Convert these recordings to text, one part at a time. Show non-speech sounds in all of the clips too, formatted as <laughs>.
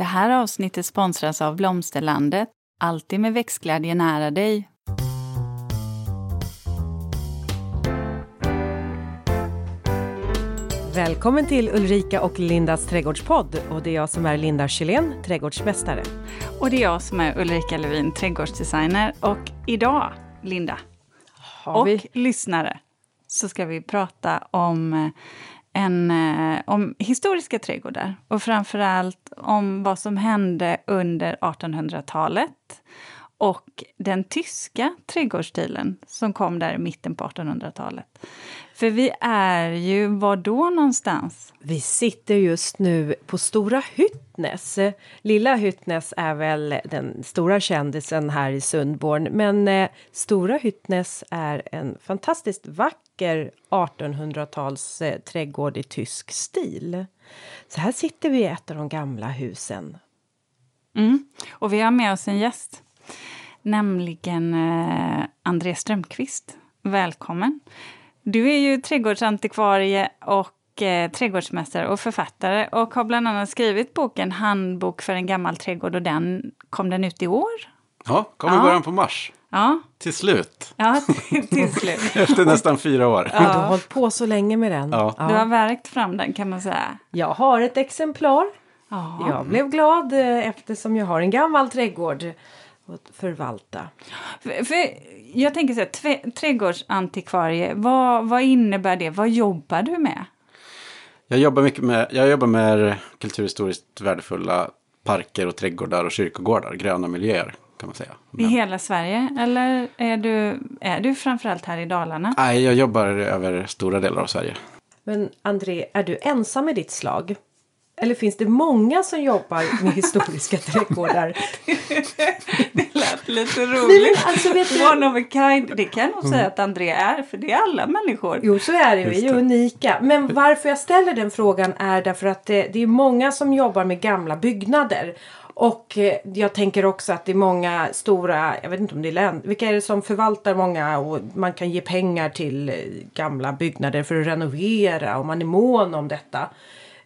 Det här avsnittet sponsras av Blomsterlandet. Alltid med växtglädje nära dig. Välkommen till Ulrika och Lindas trädgårdspodd. Och det är jag som är Linda Kylén, trädgårdsmästare. Och det är jag som är Ulrika Levin, trädgårdsdesigner. Och idag, Linda, Har och vi... lyssnare, så ska vi prata om, eh, en, eh, om historiska trädgårdar. Och framförallt om vad som hände under 1800-talet. Och den tyska trädgårdsstilen som kom där i mitten på 1800-talet. För vi är ju, var då någonstans? vi sitter just nu på Stora Hyttnes. Lilla Hyttnes är väl den stora kändisen här i Sundborn. Men eh, Stora Hyttnes är en fantastiskt vacker 1800-tals eh, trädgård i tysk stil. Så här sitter vi i ett av de gamla husen. Mm. Och vi har med oss en gäst, nämligen eh, André Strömqvist. Välkommen! Du är ju trädgårdsantikvarie och eh, trädgårdsmästare och författare och har bland annat skrivit boken Handbok för en gammal trädgård och den kom den ut i år. Ja, kom i Ja. början på mars. Ja, Till slut. ja till, till slut. <laughs> Efter nästan fyra år. Du har hållit på så länge med den. Ja. Du har värkt fram den kan man säga. Jag har ett exemplar. Ja. Jag blev glad eh, eftersom jag har en gammal trädgård att förvalta. För, för jag tänker så här, trädgårdsantikvarie, vad, vad innebär det? Vad jobbar du med? Jag jobbar mycket med, jag jobbar med kulturhistoriskt värdefulla parker och trädgårdar och kyrkogårdar, gröna miljöer kan man säga. I hela Sverige? Eller är du, är du framförallt här i Dalarna? Nej, jag jobbar över stora delar av Sverige. Men André, är du ensam i ditt slag? Eller finns det många som jobbar med historiska <laughs> trädgårdar? Det lät lite roligt. alltså vet du... One of a kind. Det kan jag nog säga att André är, för det är alla människor. Jo, så är det. Vi är unika. Men varför jag ställer den frågan är därför att det, det är många som jobbar med gamla byggnader. Och eh, jag tänker också att det är många stora, jag vet inte om det är län, vilka är det som förvaltar många och man kan ge pengar till eh, gamla byggnader för att renovera och man är mån om detta.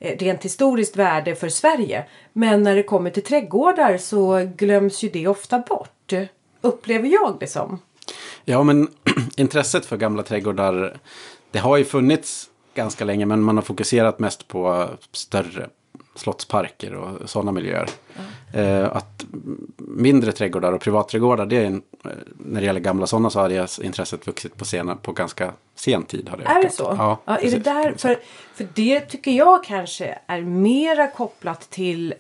Eh, rent historiskt värde för Sverige. Men när det kommer till trädgårdar så glöms ju det ofta bort. Upplever jag det som. Ja, men <clears throat> intresset för gamla trädgårdar, det har ju funnits ganska länge, men man har fokuserat mest på större slottsparker och sådana miljöer. Eh, att mindre trädgårdar och privatträdgårdar, det är en, eh, när det gäller gamla sådana så har det intresset vuxit på, sena, på ganska sen tid. Har det Är det så? Ja, är det där, för, för det tycker jag kanske är mera kopplat till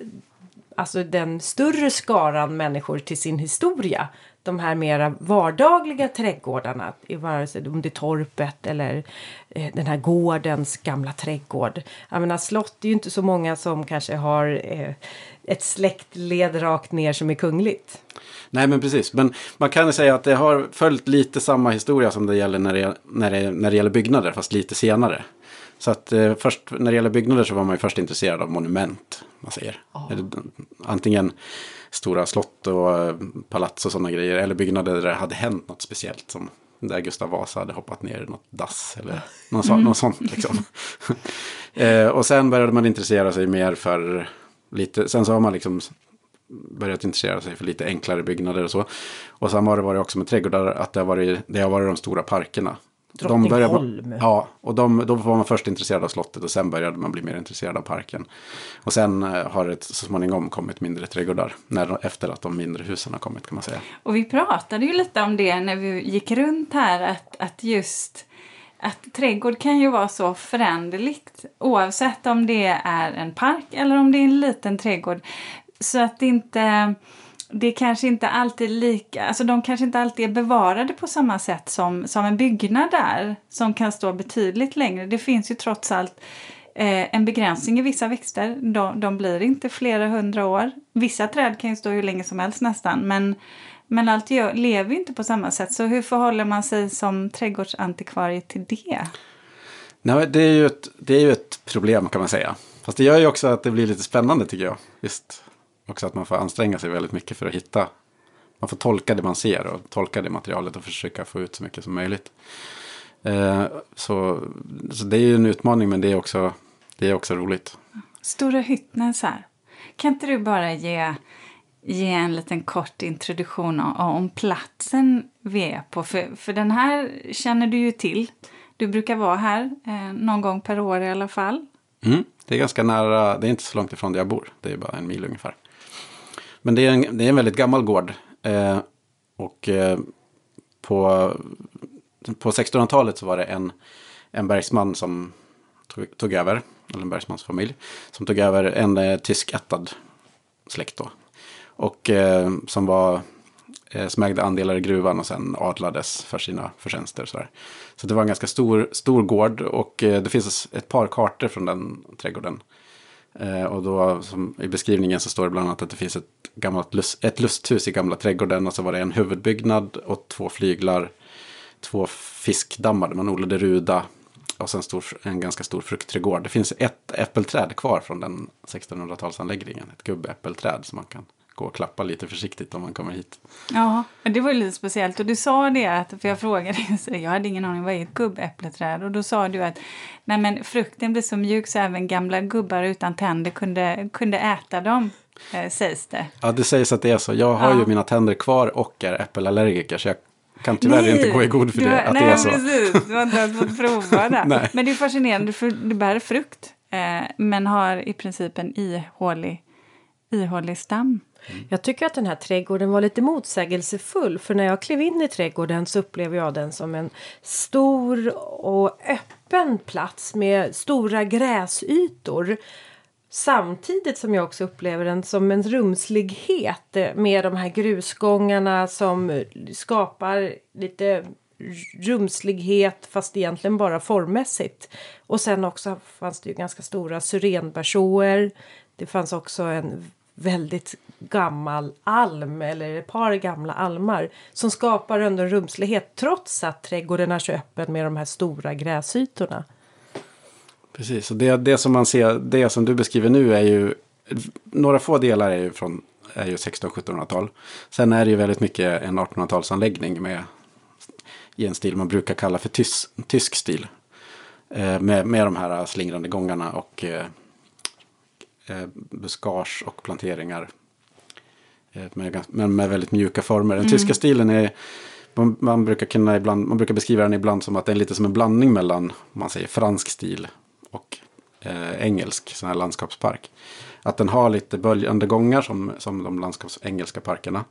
alltså den större skaran människor till sin historia. De här mera vardagliga trädgårdarna, vare sig om det är torpet eller eh, den här gårdens gamla trädgård. Jag menar slott är ju inte så många som kanske har eh, ett släktled rakt ner som är kungligt. Nej men precis, men man kan ju säga att det har följt lite samma historia som det gäller när det, när det, när det gäller byggnader, fast lite senare. Så att eh, först, när det gäller byggnader så var man ju först intresserad av monument, man säger. Eller, antingen stora slott och eh, palats och sådana grejer, eller byggnader där det hade hänt något speciellt. Som där Gustav Vasa hade hoppat ner i något dass eller något, så, något sånt. Liksom. <laughs> eh, och sen började man intressera sig mer för lite, sen så har man liksom börjat intressera sig för lite enklare byggnader och så. Och sen har det varit också med trädgårdar att det har varit, det har varit de stora parkerna. De började- ja, och de, då var man först intresserad av slottet och sen började man bli mer intresserad av parken. Och sen eh, har det så småningom kommit mindre trädgårdar när, efter att de mindre husen har kommit kan man säga. Och vi pratade ju lite om det när vi gick runt här, att, att just att trädgård kan ju vara så föränderligt oavsett om det är en park eller om det är en liten trädgård. Så att det inte det kanske inte alltid lika, alltså de kanske inte alltid är bevarade på samma sätt som, som en byggnad där som kan stå betydligt längre. Det finns ju trots allt eh, en begränsning i vissa växter. De, de blir inte flera hundra år. Vissa träd kan ju stå hur länge som helst nästan men, men allt gör, lever ju inte på samma sätt. Så hur förhåller man sig som trädgårdsantikvarie till det? Nej, det är, ju ett, det är ju ett problem kan man säga. Fast det gör ju också att det blir lite spännande tycker jag. Visst, också att man får anstränga sig väldigt mycket för att hitta. Man får tolka det man ser och tolka det materialet och försöka få ut så mycket som möjligt. Eh, så, så det är ju en utmaning men det är också, det är också roligt. Stora Hyttnäs här. Kan inte du bara ge, ge en liten kort introduktion om, om platsen vi är på? För, för den här känner du ju till. Du brukar vara här eh, någon gång per år i alla fall. Mm, det är ganska nära, det är inte så långt ifrån där jag bor. Det är bara en mil ungefär. Men det är en, det är en väldigt gammal gård. Eh, och eh, på, på 1600-talet så var det en, en bergsman som tog, tog över, eller en bergsmansfamilj, som tog över en eh, tyskättad släkt då. Och eh, som var eh, som ägde andelar i gruvan och sen adlades för sina förtjänster. Så, så det var en ganska stor, stor gård och eh, det finns ett par kartor från den trädgården. Eh, och då som i beskrivningen så står det bland annat att det finns ett, gammalt lust, ett lusthus i gamla trädgården och så var det en huvudbyggnad och två flyglar, två fiskdammar där man odlade ruda och sen stor, en ganska stor fruktträdgård. Det finns ett äppelträd kvar från den 1600-talsanläggningen, ett gubbäppelträd som man kan gå och klappa lite försiktigt om man kommer hit. Ja, det var ju lite speciellt. Och du sa det, att, för jag frågade, <laughs> jag hade ingen aning, vad är ett gubbäppleträd? Och då sa du att nej men, frukten blir så mjuk så även gamla gubbar utan tänder kunde, kunde äta dem, eh, sägs det. Ja, det sägs att det är så. Jag har ja. ju mina tänder kvar och är äppelallergiker, så jag kan tyvärr nej, inte gå i god för det, att nej, det är så. precis. Du har inte ens fått <laughs> prova det. men det är fascinerande, för du bär frukt, eh, men har i princip en ihålig, ihålig stam. Mm. Jag tycker att den här trädgården var lite motsägelsefull för när jag klev in i trädgården så upplevde jag den som en stor och öppen plats med stora gräsytor. Samtidigt som jag också upplever den som en rumslighet med de här grusgångarna som skapar lite rumslighet fast egentligen bara formmässigt. Och sen också fanns det ju ganska stora syrenbersåer. Det fanns också en väldigt gammal alm eller ett par gamla almar som skapar ändå en rumslighet trots att trädgården är så öppen med de här stora gräsytorna. Precis, och det, det som man ser, det som du beskriver nu är ju några få delar är ju från är ju 1600-1700-tal. Sen är det ju väldigt mycket en 1800-talsanläggning med i en stil man brukar kalla för tys, tysk stil. Eh, med, med de här slingrande gångarna och eh, eh, buskage och planteringar. Eh, med, men med väldigt mjuka former. Den mm. tyska stilen är man, man, brukar kunna ibland, man brukar beskriva den ibland som att det är lite som en blandning mellan man säger fransk stil och eh, engelsk sån här landskapspark. Att den har lite böljande gångar som, som de landskapsengelska parkerna.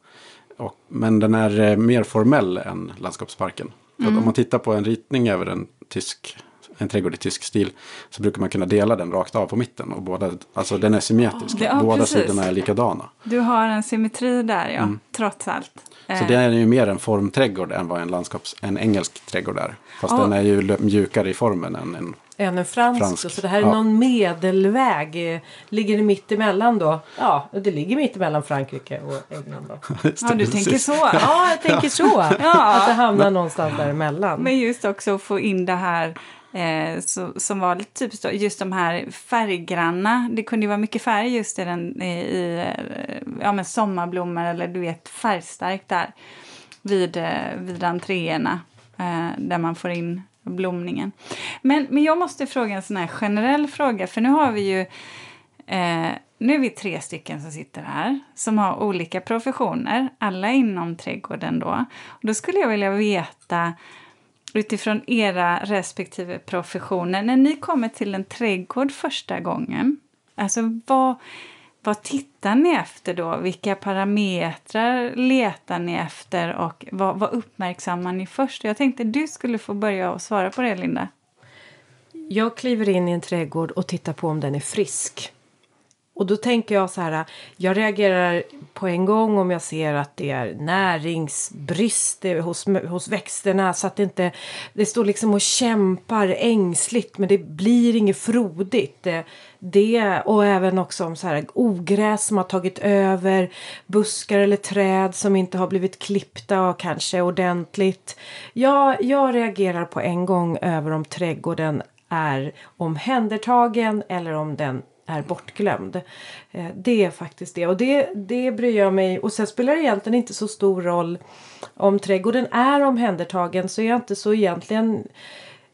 Och, men den är eh, mer formell än landskapsparken. Mm. Om man tittar på en ritning över en tysk en trädgård i tysk stil så brukar man kunna dela den rakt av på mitten. Och båda, alltså den är symmetrisk. Ja, båda precis. sidorna är likadana. Du har en symmetri där ja, mm. trots allt. Så det är ju mer en formträdgård än vad en, landskaps, en engelsk trädgård är. Fast oh. den är ju mjukare i formen än en än en fransk. fransk. Så det här är ja. någon medelväg. Ligger det mitt emellan då? Ja, det ligger mitt emellan Frankrike och England då. <laughs> ja, du tänker så. Ja, jag tänker så. ja. Att det hamnar någonstans däremellan. Men just också att få in det här Eh, så, som var lite typiskt då, just de här färggranna. Det kunde ju vara mycket färg just i, den, i, i eh, ja, men sommarblommor eller du vet färgstarkt där vid, eh, vid entréerna eh, där man får in blomningen. Men, men jag måste fråga en sån här generell fråga för nu har vi ju eh, nu är vi tre stycken som sitter här som har olika professioner, alla inom trädgården då. Och då skulle jag vilja veta utifrån era respektive professioner. När ni kommer till en trädgård första gången, alltså vad, vad tittar ni efter då? Vilka parametrar letar ni efter och vad, vad uppmärksammar ni först? Jag tänkte du skulle få börja och svara på det, Linda. Jag kliver in i en trädgård och tittar på om den är frisk. Och då tänker jag så här, jag reagerar på en gång om jag ser att det är näringsbrist hos, hos växterna så att det inte, det står liksom och kämpar ängsligt men det blir inget frodigt. Det, det och även också om så här ogräs som har tagit över, buskar eller träd som inte har blivit klippta kanske ordentligt. Jag, jag reagerar på en gång över om trädgården är omhändertagen eller om den är bortglömd. Eh, det är faktiskt det och det, det bryr jag mig och sen spelar det egentligen inte så stor roll om trädgården är omhändertagen så är jag inte så egentligen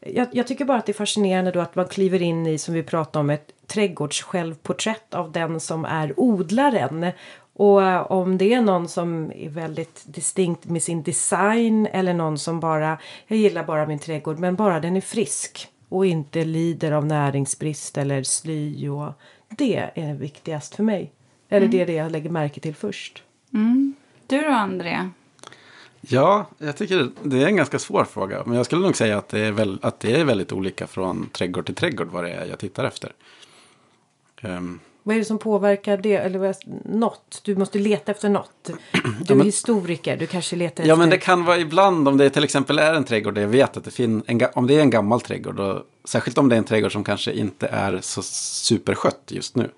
jag, jag tycker bara att det är fascinerande då att man kliver in i, som vi pratade om, ett trädgårdssjälvporträtt av den som är odlaren. Och eh, om det är någon som är väldigt distinkt med sin design eller någon som bara, jag gillar bara min trädgård men bara den är frisk och inte lider av näringsbrist eller sly och det är viktigast för mig. Eller det är det jag lägger märke till först. Du då, André? Ja, jag tycker det är en ganska svår fråga. Men jag skulle nog säga att det är, väl, att det är väldigt olika från trädgård till trädgård vad det är jag tittar efter. Ehm, Vad är det som påverkar det? Eller vad- något? Du måste leta efter något. <clears throat> Du är men- historiker, du kanske letar Ja, efter... men det kan vara ibland om det till exempel är en trädgård där jag vet att det finns, en, om det är en gammal trädgård, och särskilt om det är en trädgård som kanske inte är så superskött just nu,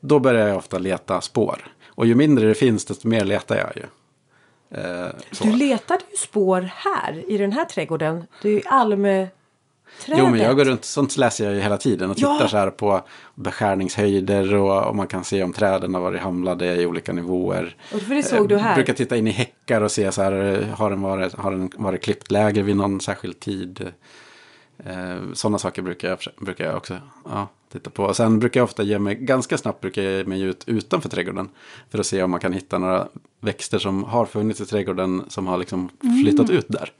då börjar jag ofta leta spår. Och ju mindre det finns, desto mer letar jag ju. Eh. Du letade ju spår här, i den här trädgården. Det är ju Almeträdet. Jo, men jag går runt, sånt läser jag ju hela tiden och Ja. tittar så här på beskärningshöjder och, och man kan se om träden har varit hamlade i olika nivåer. Och för det såg du Jag här. brukar titta in i häckar och se så här, eh, har den varit, har den varit klippt läger vid någon särskild tid? Eh, Sådana saker brukar jag, brukar jag också ja, titta på. Och sen brukar jag ofta ge mig, ganska snabbt brukar jag ge mig ut utanför trädgården. För att se om man kan hitta några växter som har funnits i trädgården som har liksom flyttat ut där.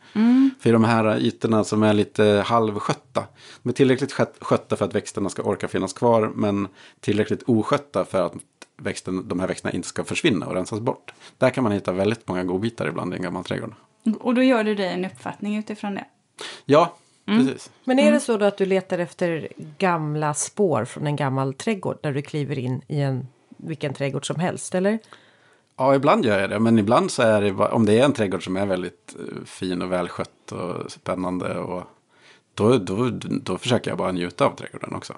För i de här ytorna som är lite halvskötta. De är tillräckligt skött- skötta för att växterna ska orka finnas kvar. Men tillräckligt oskötta för att växten, de här växterna inte ska försvinna och rensas bort. Där kan man hitta väldigt många godbitar ibland i en gammal trädgård. Och då gör du dig en uppfattning utifrån det. Ja, precis. Men är det så då att du letar efter gamla spår från en gammal trädgård när du kliver in i en vilken trädgård som helst, eller? Ja, ibland gör jag det. Men ibland så är det, om det är en trädgård som är väldigt eh, fin och välskött och spännande. Och då, då, då försöker jag bara njuta av trädgården också.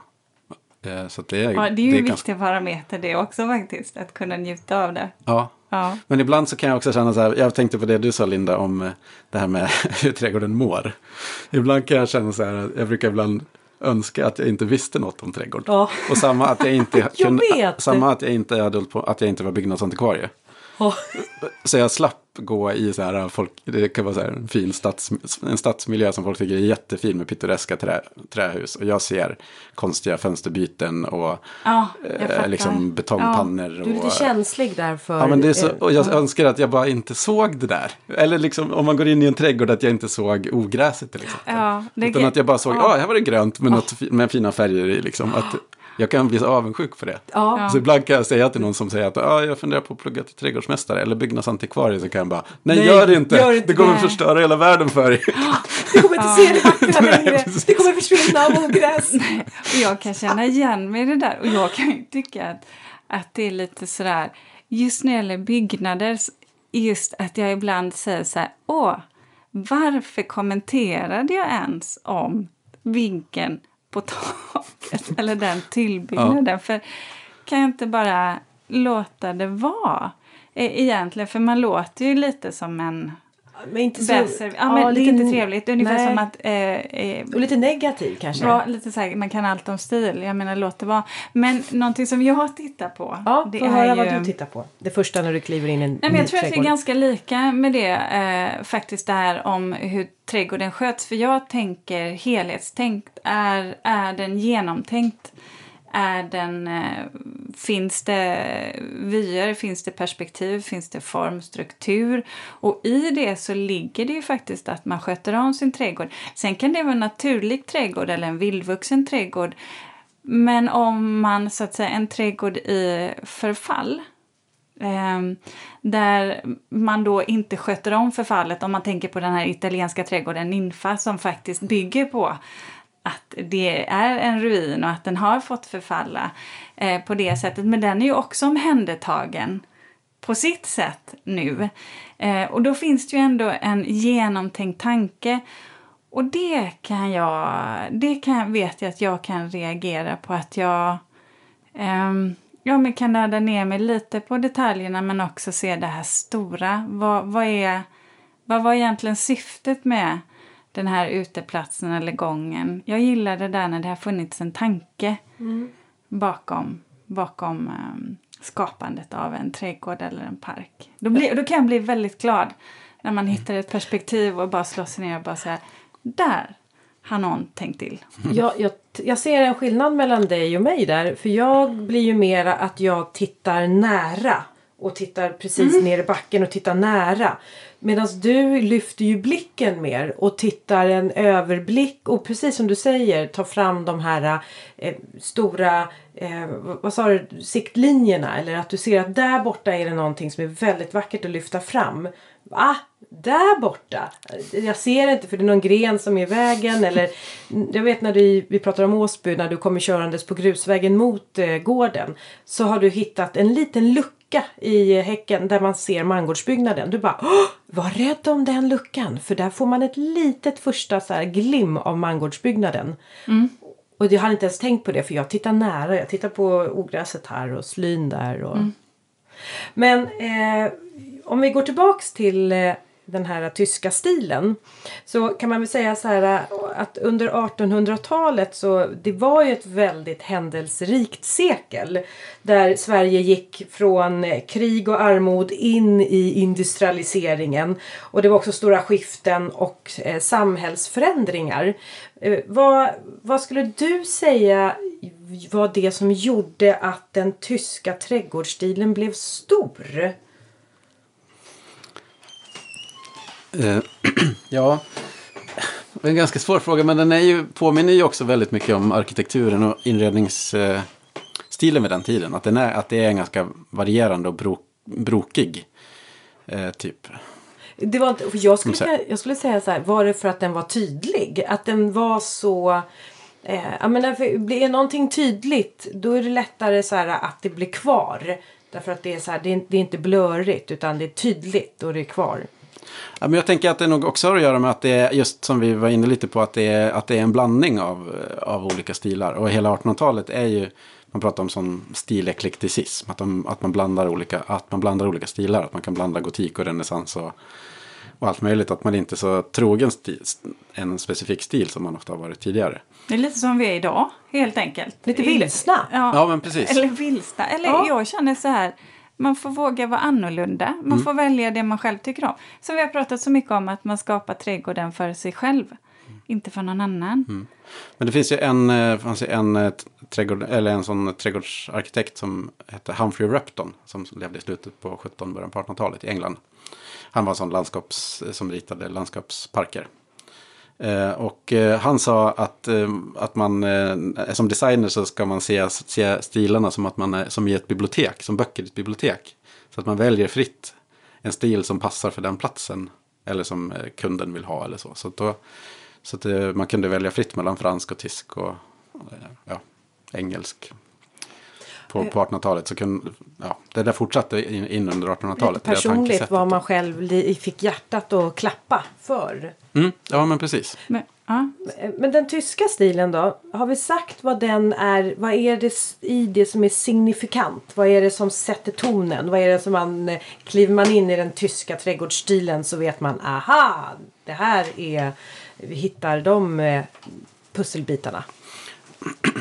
Eh, Så det, är, Ja, det är ju en ganska- viktig parameter det också faktiskt, att kunna njuta av det. Ja. Ja. Men ibland så kan jag också känna så här, jag tänkte på det du sa Linda om eh, det här med <laughs> hur trädgården mår. Ibland kan jag känna så här, jag brukar ibland önska att jag inte visste något om trädgård. Ja. Och samma att jag inte, <laughs> vet. samma att jag inte hade på, att jag inte var byggnadsantikvarie. Ja. Så jag slapp gå i så här, folk, det kan vara så här en fin stads, en stadsmiljö som folk tycker är jättefin med pittoreska trä, trähus. Och jag ser konstiga fönsterbyten och Ja, eh, liksom betongpannor. Du är lite och, känslig där för... Ja, men det är så, och jag önskar att jag bara inte såg det där. Eller liksom om man går in i en trädgård att jag inte såg ogräset till exempel. Ja, Utan att jag bara såg, ja, ja. ah, här var det grönt med, något, med fina färger i liksom. Att jag kan bli så avundsjuk på det. Ja. Så ibland kan jag säga till någon som säger att ah, jag funderar på att plugga till trädgårdsmästare eller byggnadsantikvarie. Så kan jag bara, nej, Nej, gör det inte. gör inte det kommer det." förstöra hela världen för er. <gasps> Du kommer inte se rackarna Nej, längre. precis. Det kommer försvinna av ogräs. <laughs> Och jag kan känna igen mig i det där. Och jag kan ju tycka att, att det är lite sådär, just när det gäller byggnader, just att jag ibland säger så här, åh, varför kommenterade jag ens om vinkeln på taket <laughs> eller den tillbyggnaden? För kan jag inte bara låta det vara? E- Egentligen, för man låter ju lite som en Men inte så... besser. Ja, men är lite- inte trevligt. Ungefär Nej. som att eh, eh, Och lite negativ kanske. Ja, lite så här, man kan allt om stil. Jag menar, låt det vara. Men någonting som jag har tittat på. Ja, det få höra är vad ju... du tittar på. Det första när du kliver in i en Nej, men jag tror att det är trädgård. ganska lika med det eh, faktiskt det här om hur trädgården sköts. För jag tänker helhetstänkt. Är, är den genomtänkt? Är den, eh, finns det vyer, finns det perspektiv, finns det form, struktur? Och i det så ligger det ju faktiskt att man sköter om sin trädgård. Sen kan det vara en naturlig trädgård eller en vildvuxen trädgård. Men om man så att säga en trädgård i förfall ehm, där man då inte sköter om förfallet om man tänker på den här italienska trädgården Ninfa som faktiskt bygger på att det är en ruin och att den har fått förfalla eh, på det sättet. Men den är ju också omhändertagen på sitt sätt nu. Eh, och då finns det ju ändå en genomtänkt tanke. Och det kan jag, det kan, vet jag att jag kan reagera på att jag Ehm, ja, men kan nörda ner mig lite på detaljerna men också se det här stora. Vad, vad, är, vad var egentligen syftet med den här uteplatsen eller gången? Jag gillar det där när det har funnits en tanke bakom, bakom ehm, skapandet av en trädgård eller en park. Då, blir, då kan jag bli väldigt glad när man hittar ett perspektiv och bara slår sig ner och bara säga där, har någon tänkt till. <laughs> Jag, jag, jag ser en skillnad mellan dig och mig där. För jag blir ju mera att jag tittar nära. Och tittar precis ner i backen och tittar nära. Medan du lyfter ju blicken mer och tittar en överblick och precis som du säger tar fram de här eh, stora eh, vad sa du, siktlinjerna. Eller att du ser att där borta är det någonting som är väldigt vackert att lyfta fram. Va? Där borta? Jag ser inte för det är någon gren som är i vägen. Eller, jag vet när du, vi pratar om Åsby när du kommer körandes på grusvägen mot eh, gården. Så har du hittat en liten lucka i häcken där man ser mangårdsbyggnaden. Du bara Åh, var rädd om den luckan för där får man ett litet första så här glim av mangårdsbyggnaden. Och jag hade inte ens tänkt på det för jag tittar nära. Jag tittar på ogräset här och slyn där. Och... Men eh, om vi går tillbaks till eh, den här tyska stilen så kan man väl säga så här eh, att under 1800-talet så det var ju ett väldigt händelserikt sekel där Sverige gick från eh, krig och armod in i industrialiseringen och det var också stora skiften och eh, samhällsförändringar. Eh, vad, vad skulle du säga var det som gjorde att den tyska trädgårdsstilen blev stor? Eh, <clears throat> ja, det är en ganska svår fråga. Men den är ju, påminner ju också väldigt mycket om arkitekturen och inredningsstilen vid den tiden. Att, den är, att det är en ganska varierande och bro, brokig eh, typ. Det var inte, jag, skulle, Mm, jag skulle säga så här, var det för att den var tydlig? Att den var så... Eh, jag menar, för blir någonting tydligt då är det lättare så här att det blir kvar. Därför att det är så här, det är, det är inte blurrigt utan det är tydligt och det är kvar. Ja, men jag tänker att det nog också har att göra med att det är just som vi var inne lite på att det är, att det är en blandning av, av olika stilar. Och hela 1800-talet är ju, man pratar om sån stileklekticism. Att, de, att, man blandar olika, att man blandar olika stilar. Att man kan blanda gotik och renässans och, och allt möjligt. Att man inte är så trogen stil, en specifik stil som man ofta har varit tidigare. Det är lite som vi är idag, helt enkelt. Lite vilsna. Ja, Ja, men precis. Eller vilsna. Eller Ja. jag känner så här. Man får våga vara annorlunda. Man Mm. får välja det man själv tycker om. Som vi har pratat så mycket om att man skapar trädgården för sig själv. Inte för någon annan. Mm. Men det finns ju en, eh, fanns ju en, eh, trädgård, eller en sån trädgårdsarkitekt som hette Humphrey Repton. Som levde i slutet på 17 början på 1800-talet i England. Han var en sån landskaps, som ritade landskapsparker. Eh, och eh, han sa att, eh, att man som designer så ska man se, se stilarna som att man är som i ett bibliotek, som böcker i ett bibliotek. Så att man väljer fritt en stil som passar för den platsen. Eller som kunden vill ha eller så. Så, att då, så att man kunde välja fritt mellan fransk och tysk och ja, engelsk. På, på 1800-talet så kunde, ja, det där fortsatte in, in under 1800-talet. Lite det personligt vad man själv fick hjärtat att klappa för. Mm, ja, men precis. Men, ja. Men den tyska stilen då? Har vi sagt vad den är? Vad är det i det som är signifikant? Vad är det som sätter tonen? Vad är det som man... eh, Kliver man in i den tyska trädgårdsstilen så vet man aha! Det här är... Vi hittar de eh, pusselbitarna.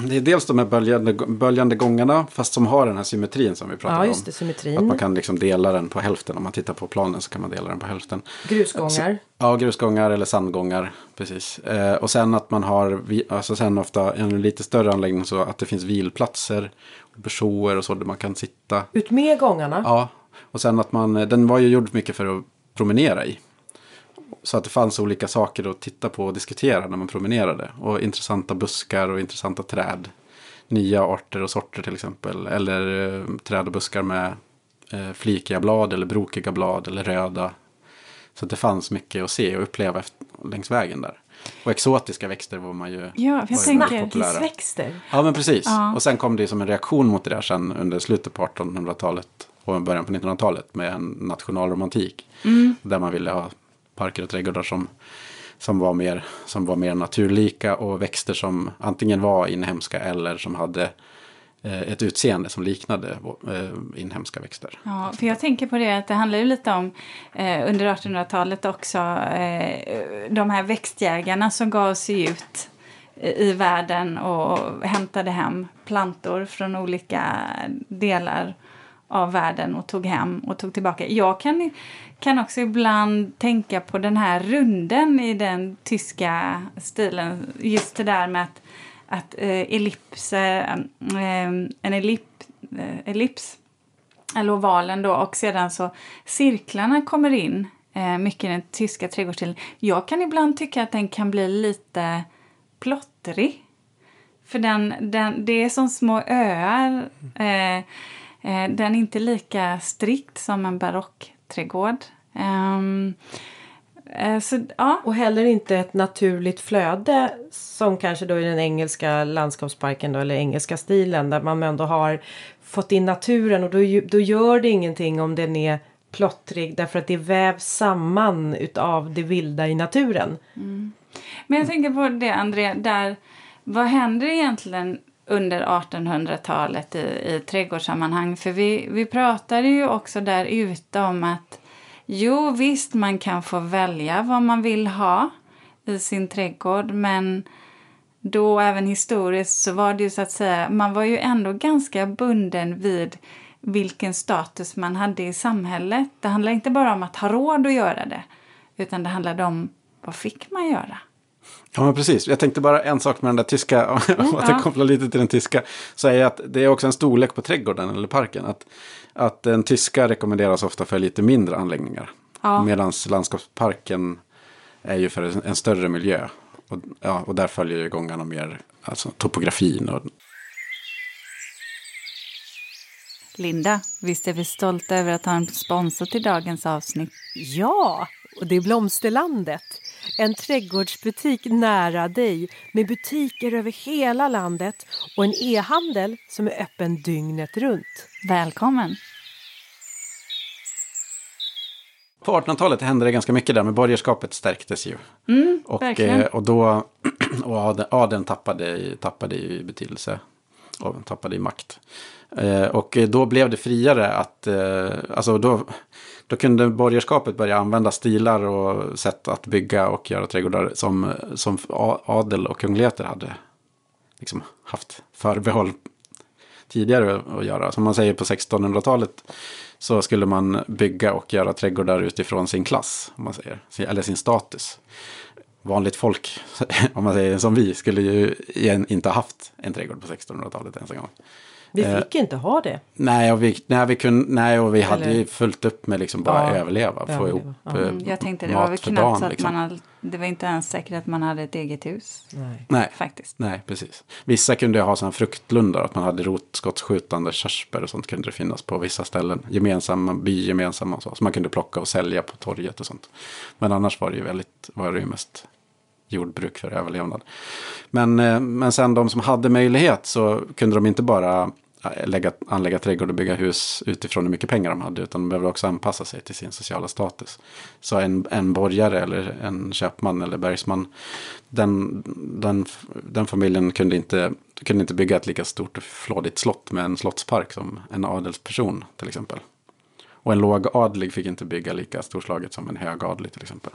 Det är dels de här böljande, böljande gångarna fast som har den här symmetrin som vi pratade Ja, om. det. Att man kan liksom dela den på hälften. Om man tittar på planen så kan man dela den på hälften. Grusgångar. Ja, grusgångar eller sandgångar. Precis. Eh, och sen att man har, alltså sen ofta en lite större anläggning så att det finns vilplatser. Bersåer och så där man kan sitta. Ut med gångarna. Ja, och sen att man, den var ju gjord mycket för att promenera i. Så att det fanns olika saker att titta på och diskutera när man promenerade. Och intressanta buskar och intressanta träd. Nya arter och sorter till exempel. Eller eh, träd och buskar med eh, flikiga blad eller brokiga blad eller röda. Så att det fanns mycket att se och uppleva efter, längs vägen där. Och exotiska växter var man ju Ja, för jag tänker-. Snackisväxter. Ja, men precis. Ja. Och sen kom det som en reaktion mot det där sen under slutet på 1800-talet och början på 1900-talet med en nationalromantik. Där man ville ha parker och trädgårdar som, som, var mer, som var mer naturlika och växter som antingen var inhemska eller som hade eh, ett utseende som liknade eh, inhemska växter. Ja, för jag tänker på det att det handlar ju lite om eh, under 1800-talet också eh, de här växtjägarna som gav sig ut eh, i världen och hämtade hem plantor från olika delar av världen och tog hem och tog tillbaka. Jag kan, kan också ibland tänka på den här runden i den tyska stilen. Just det där med att, att eh, ellipser, eh, eh, en ellip, eh, ellips, eller ovalen då, och sedan så cirklarna kommer in eh, mycket i den tyska trädgårdsstilen. Jag kan ibland tycka att den kan bli lite plottrig. För den, den, det är som små öar. Eh, den är inte lika strikt som en barockträdgård. Um, så, ja. Och heller inte ett naturligt flöde som kanske då i den engelska landskapsparken då, eller engelska stilen där man ändå har fått in naturen och då, då gör det ingenting om den är plottrig därför att det vävs samman utav det vilda i naturen. Mm. Men jag tänker på det André, där, vad händer egentligen under 1800-talet i, i trädgårdssammanhang? För vi, vi pratade ju också där ute om att jo visst man kan få välja vad man vill ha i sin trädgård men då även historiskt så var det ju så att säga, man var ju ändå ganska bunden vid vilken status man hade i samhället. Det handlade inte bara om att ha råd att göra det, utan det handlade om vad fick man göra? Ja, men precis. Jag tänkte bara en sak med den där tyska, <laughs> mm, att jag kopplar lite till den tyska, så är att det är också en storlek på trädgården eller parken. Att, att den tyska rekommenderas ofta för lite mindre anläggningar. Ja. Medan landskapsparken är ju för en, en större miljö. Och, ja, och där följer ju gångarna mer alltså, topografin. Och... Linda, visst är vi stolta över att ha en sponsor till dagens avsnitt? Ja, och det är Blomsterlandet. En trädgårdsbutik nära dig med butiker över hela landet och en e-handel som är öppen dygnet runt. Välkommen! På 1800-talet hände det ganska mycket där, men borgerskapet stärktes ju. Mm, och, eh, och då, <clears throat> och adeln, adeln tappade, tappade i betydelse och tappade i makt. Eh, och eh, då blev det friare att, eh, alltså då, då kunde borgerskapet börja använda stilar och sätt att bygga och göra trädgårdar som, som adel och kungligheter hade liksom haft förbehåll tidigare att göra. Som man säger på 1600-talet så skulle man bygga och göra trädgårdar utifrån sin klass, om man säger, eller sin status. Vanligt folk, <laughs> om man säger som vi, skulle ju inte ha haft en trädgård på 1600-talet ens en gång. Vi fick eh, inte ha det. Nej, och vi, nej, vi, kunde, nej, och vi Eller... hade ju fullt upp med liksom bara ja, överleva. Få ihop ja. Eh, mm, Jag tänkte det var väl knappt så att liksom. man hade, det var inte ens säkert att man hade ett eget hus. Nej, nej, faktiskt. nej precis. Vissa kunde ha sådana fruktlundar, att man hade rotskottsskjutande körsbär och sånt kunde det finnas på vissa ställen. Gemensamma, bygemensamma och så. Så man kunde plocka och sälja på torget och sånt. Men annars var det ju väldigt, var det ju mest jordbruk för överlevnad. Men, eh, men sen de som hade möjlighet så kunde de inte bara eh, lägga, anlägga trädgård och bygga hus utifrån hur mycket pengar de hade. Utan de behövde också anpassa sig till sin sociala status. Så en, en borgare eller en köpman eller bergsman. Den, den, den familjen kunde inte, kunde inte bygga ett lika stort och flådigt slott med en slottspark som en adelsperson till exempel. Och en lågadlig fick inte bygga lika storslaget som en högadlig till exempel.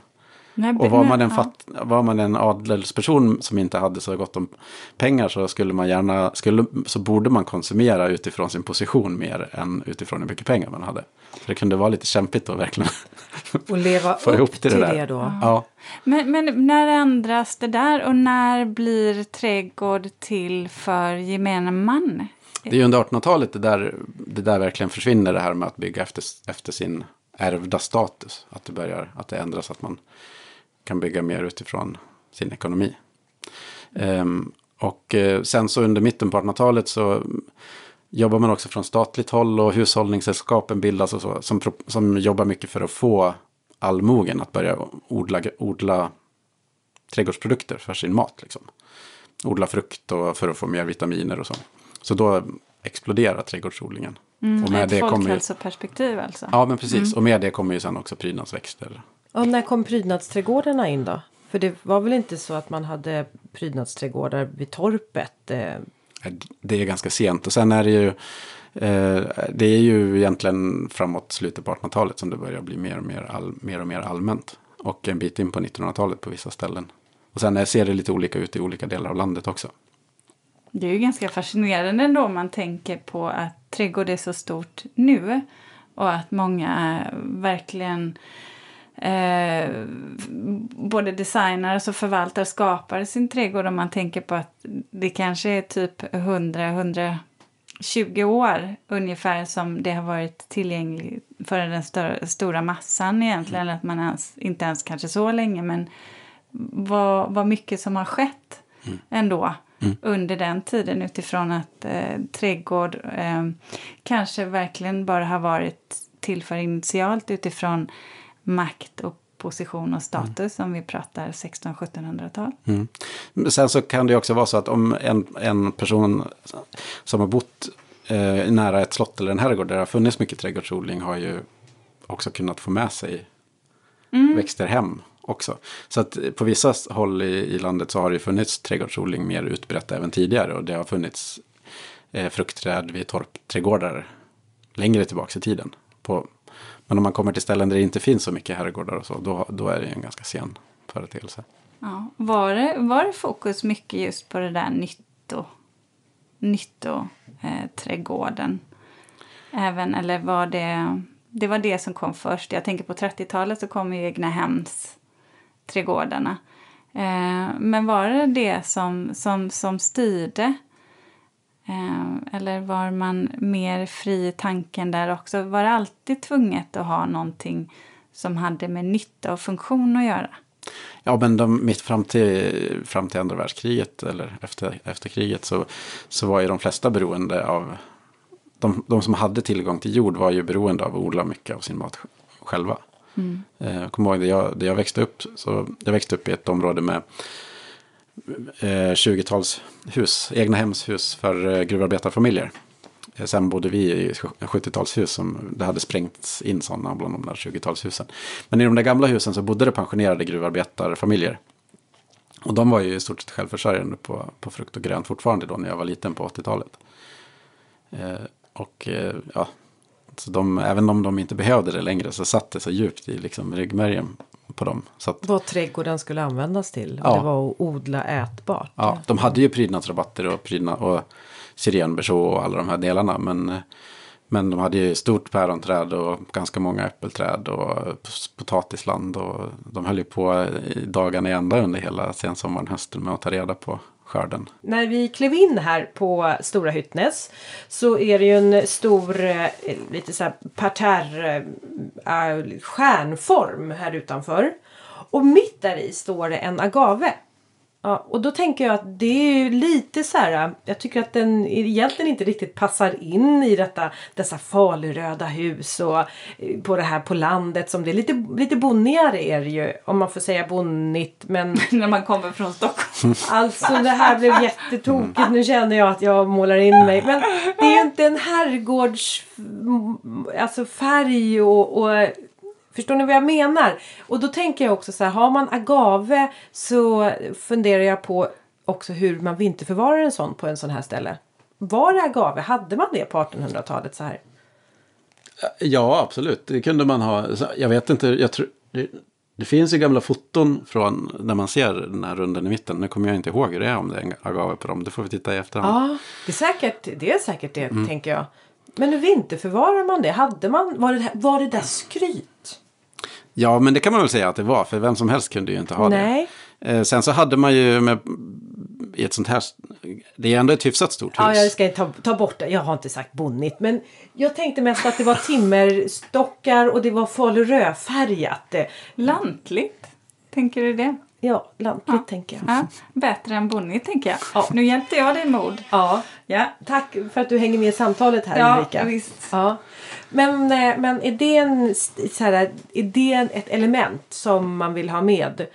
Nej, och var man, en fatt, var man en adelsperson som inte hade så gott om pengar så skulle man gärna, skulle, så borde man konsumera utifrån sin position mer än utifrån hur mycket pengar man hade. Så det kunde vara lite kämpigt att verkligen <laughs> och leva få upp ihop till det, där. det då. Ja. Men, men när ändras det där och när blir trädgård till för gemene man? Det är ju under 1800-talet det där, det där verkligen försvinner det här med att bygga efter, efter sin ärvda status. Att det börjar, att det ändras, att man kan bygga mer utifrån sin ekonomi. Um, och uh, sen så under mitten på 1800-talet så jobbar man också från statligt håll och hushållningssällskapen bildas och så. Som, som jobbar mycket för att få allmogen att börja odla, odla trädgårdsprodukter för sin mat. Liksom. Odla frukt och för att få mer vitaminer och så. Så då exploderar trädgårdsodlingen. Mm, och med ett det folkhälsoperspektiv alltså? Ja, men precis. Mm. Och med det kommer ju sen också prydnadsväxter och när kom prydnadsträdgårdarna in då? För det var väl inte så att man hade prydnadsträdgårdar vid torpet? Eh? Det är ganska sent och sen är det ju eh, det är ju egentligen framåt slutet på 1800-talet som det börjar bli mer och mer, all, mer, och mer allmänt. Och en bit in på 1900-talet på vissa ställen. Och sen ser det lite olika ut i olika delar av landet också. Det är ju ganska fascinerande ändå om man tänker på att trädgård är så stort nu och att många verkligen eh, både designar och förvaltar skapar sin trädgård om man tänker på att det kanske är typ 100-120 år ungefär som det har varit tillgängligt för den större, stora massan egentligen. Eller att man ens, inte ens kanske så länge men vad, vad mycket som har skett mm. ändå mm. under den tiden utifrån att eh, trädgård eh, kanske verkligen bara har varit till för initialt utifrån makt och position och status mm. om vi pratar 16-1700-tal. Mm. Sen så kan det också vara så att om en, en person som har bott eh, nära ett slott eller en herrgård där det har funnits mycket trädgårdsodling har ju också kunnat få med sig mm. växter hem också. Så att på vissa håll i, i, landet så har det funnits trädgårdsodling mer utbrett även tidigare och det har funnits eh, fruktträd vid torpträdgårdar längre tillbaka i tiden. På, men om man kommer till ställen där det inte finns så mycket herrgårdar och så, då, då är det ju en ganska sen företeelse. Ja. Var, det, var det fokus mycket just på det där nytto, nytto eh, trädgården? Även, eller var det, det var det som kom först? Jag tänker på 30-talet så kom ju egna hems trädgårdarna. Eh, men var det det som, som, som styrde? Eh, eller var man mer fri i tanken där också? Var det alltid tvunget att ha någonting som hade med nytta och funktion att göra? Ja, men de, mitt fram till, fram till andra världskriget eller efter, efter kriget så, så var ju de flesta beroende av de, de som hade tillgång till jord var ju beroende av att odla mycket av sin mat själva. Mm. Eh, jag kommer ihåg det jag, det jag växte upp. Så jag växte upp i ett område med eh, 20-talshus, egna hemshus för eh, gruvarbetarfamiljer. Eh, sen bodde vi i 70-talshus som det hade sprängts in sådana bland de där 20-talshusen. Men i de där gamla husen så bodde det pensionerade gruvarbetarfamiljer. Och de var ju i stort sett självförsörjande på, på frukt och grönt fortfarande då när jag var liten på 80-talet. Eh, och eh, ja, så de, även om de inte behövde det längre så satt det så djupt i liksom ryggmärgen på dem. Så att, Vad trädgården skulle användas till? Ja. Det var att odla ätbart. Ja, de hade ju prydnadsrabatter och, och syrenberså och alla de här delarna. Men, men de hade ju stort päronträd och ganska många äppelträd och potatisland. Och de höll ju på i dagarna i ända under hela sensommaren, hösten med att ta reda på skörden. När vi klev in här på Stora Hyttnäs så är det ju en stor eh, lite så här parterre eh, stjärnform här utanför. Och mitt där i står det en agave. Ja, och då tänker jag att det är lite så här. Jag tycker att den egentligen inte riktigt passar in i detta, dessa faluröda hus och eh, på det här på landet som det är lite, lite bonnigare är det ju. Om man får säga bonnigt men. <laughs> När man kommer från Stockholm. Alltså det här blev jättetokigt. Nu känner jag att jag målar in mig. Men det är ju inte en herrgårds alltså färg och, och Förstår ni vad jag menar? Och då tänker jag också så här, har man agave så funderar jag på också hur man vinterförvarar en sån på en sån här ställe. Var det agave? Hade man det på 1800-talet så här? Ja, absolut. Det kunde man ha. Jag vet inte, jag tror... Det, det finns ju gamla foton från när man ser den här runden i mitten. Nu kommer jag inte ihåg hur det är om det är agave på dem. Det får vi titta i efterhand. Ja, det är säkert det, är säkert det mm. tänker jag. Men hur vinterförvarar man det? Hade man, var det, var det där skryt? Ja, men det kan man väl säga att det var. För vem som helst kunde ju inte ha Nej. det. Eh, sen så hade man ju med, i ett sånt här, det är ändå ett hyfsat stort hus. Ja, jag ska ta, ta bort det. Jag har inte sagt bonnigt. Men jag tänkte mest att det var timmerstockar och det var falurödfärgat. Lantligt, tänker du det? Ja, lantligt ja. tänker jag. Ja, bättre än bonnigt tänker jag. Ja. Nu hjälpte jag dig mod. Ja. ja, tack för att du hänger med i samtalet här ja, Ulrika. Visst. Ja, men, eh, men är, det en, så här, är det ett element som man vill ha med?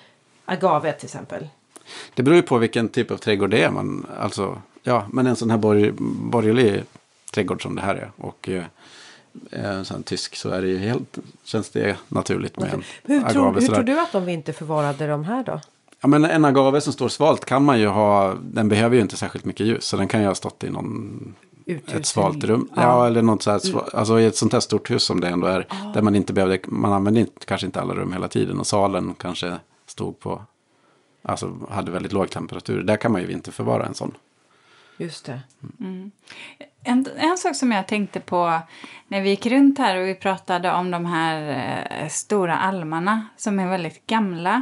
Agave till exempel. Det beror ju på vilken typ av trädgård det är. Man, alltså, ja, men en sån här borg, borgerlig trädgård som det här är. Och eh, en sån tysk så är det ju helt, känns det naturligt med en hur agave. Tror, hur tror du att de inte förvarade de här då? Ja, men en agave som står svalt kan man ju ha, den behöver ju inte särskilt mycket ljus. Så den kan ju ha stått i någon Uthus ett svalt rum. Ja. ja, eller något så här, mm. alltså i ett sånt här stort hus som det ändå är. Ah. Där man inte behövde, man använde inte, kanske inte alla rum hela tiden. Och salen kanske stod på, alltså hade väldigt låg temperatur. Där kan man ju inte förvara en sån. Just det. En, en sak som jag tänkte på när vi gick runt här och vi pratade om de här eh, stora almarna som är väldigt gamla.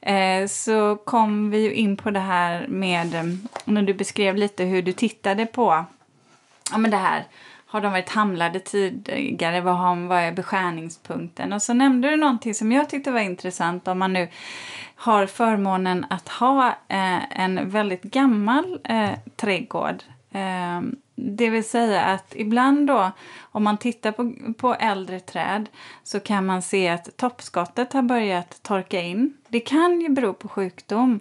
Eh, så kom vi ju in på det här med, eh, när du beskrev lite hur du tittade på ja, men det här. Har de varit hamlade tidigare? Vad, har, vad är beskärningspunkten? Och så nämnde du någonting som jag tyckte var intressant om man nu har förmånen att ha eh, en väldigt gammal eh, trädgård. Eh, det vill säga att ibland då, om man tittar på, på äldre träd så kan man se att toppskottet har börjat torka in. Det kan ju bero på sjukdom.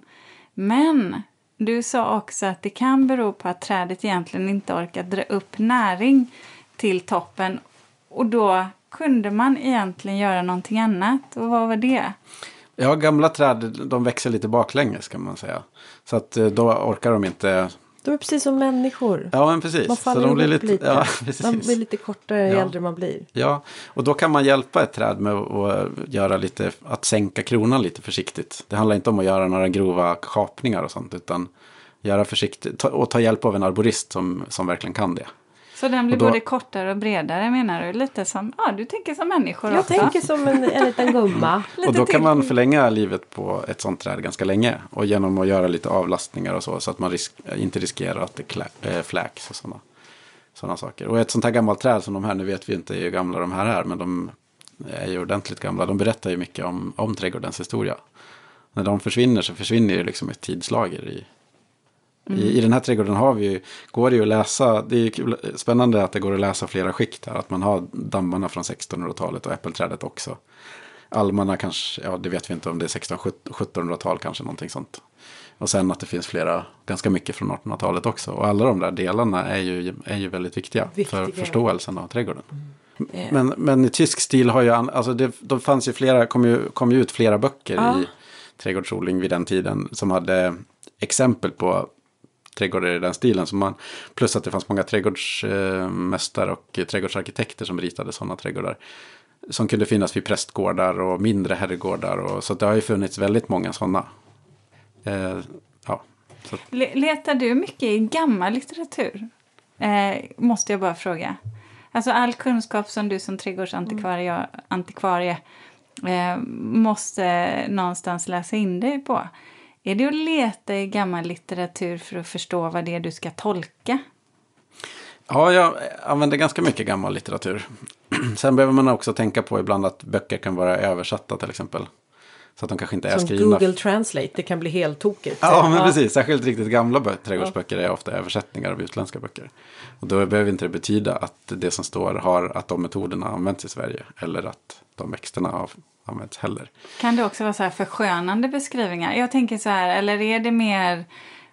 Men du sa också att det kan bero på att trädet egentligen inte orkar dra upp näring till toppen. Och då kunde man egentligen göra någonting annat. Och vad var det? Ja, gamla träd de växer lite baklänges kan man säga. Så att eh, då orkar de inte. De är precis som människor. Ja, men precis. Man Så faller de ihop blir lite. lite, ja, <laughs> Man blir lite kortare ju Ja. äldre man blir. Ja, och då kan man hjälpa ett träd med att göra lite, att sänka kronan lite försiktigt. Det handlar inte om att göra några grova kapningar och sånt, utan göra försiktigt och ta hjälp av en arborist som, som verkligen kan det. Så den blir då- både kortare och bredare menar du? Lite som, ja du tänker som människor Jag också. tänker som en, en liten gumma. <laughs> Och då kan man förlänga livet på ett sånt träd ganska länge. Och genom att göra lite avlastningar och så, så att man risk, inte riskerar att det klä, äh, fläks och sådana såna saker. Och ett sånt här gammalt träd som de här, nu vet vi inte hur gamla de här är, men de är ju ordentligt gamla. De berättar ju mycket om, om trädgårdens historia. När de försvinner så försvinner ju liksom ett tidslager i, I, I den här trädgården har vi ju, går det ju att läsa, det är kul, spännande att det går att läsa flera skikt här. Att man har dammarna från 1600-talet och äppelträdet också. Almarna kanske, ja det vet vi inte om det är 1600-1700-tal kanske någonting sånt. Och sen att det finns flera, ganska mycket från 1800-talet också. Och alla de där delarna är ju, är ju väldigt viktiga, Viktiga. för förståelsen av trädgården. Eh, Men, men i tysk stil har ju, alltså det, de fanns ju flera, kom ju, kom ju ut flera böcker Ja. i trädgårdsodling vid den tiden. Som hade exempel på trädgårdar i den stilen. Som man, plus att det fanns många trädgårdsmästare och trädgårdsarkitekter som ritade sådana trädgårdar. Som kunde finnas vid prästgårdar och mindre herrgårdar. Och, så det har ju funnits väldigt många sådana. Eh, ja, så, Le- Letar du mycket i gammal litteratur? Eh, måste jag bara fråga. Alltså all kunskap som du som trädgårdsantikvarie antikvarie, eh, måste någonstans läsa in dig på. Är det att leta i gammal litteratur för att förstå vad det är du ska tolka? Ja, jag använder ganska mycket gammal litteratur. <clears throat> Sen behöver man också tänka på ibland att böcker kan vara översatta till exempel. Så att de kanske inte är Som skrivna. Google Translate, det kan bli helt tokigt. Ja, men precis. Särskilt riktigt gamla bö- trädgårdsböcker är ofta översättningar av utländska böcker. Och då behöver inte det betyda att det som står har att de metoderna används i Sverige. Eller att de växterna har används heller. Kan det också vara så här förskönande beskrivningar? Jag tänker så här, eller är det mer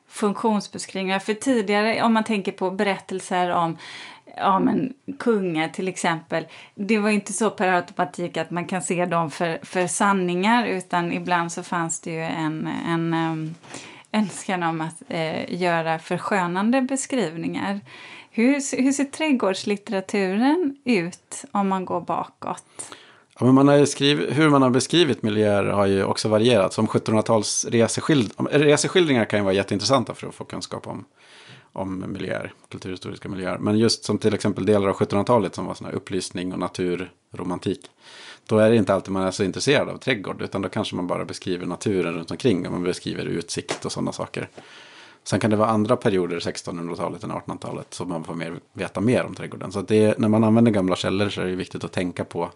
funktionsbeskrivningar? För tidigare, om man tänker på berättelser om ja, men, kungar till exempel. Det var inte så per automatik att man kan se dem för, för sanningar utan ibland så fanns det ju en, en um, önskan om att eh, göra förskönande beskrivningar. Hur, hur ser trädgårdslitteraturen ut om man går bakåt? Ja, men man har skrivit, hur man har beskrivit miljöer har ju också varierat. Som 1700-tals reseskild, reseskildringar kan ju vara jätteintressanta för att få kunskap om, om miljöer, kulturhistoriska miljöer. Men just som till exempel delar av 1700-talet som var sån här upplysning och naturromantik. Då är det inte alltid man är så intresserad av trädgård. Utan då kanske man bara beskriver naturen runt omkring. Och man beskriver utsikt och sådana saker. Sen kan det vara andra perioder, 1600-talet än 1800-talet. Så man får mer, veta mer om trädgården. Så det, när man använder gamla källor så är det viktigt att tänka på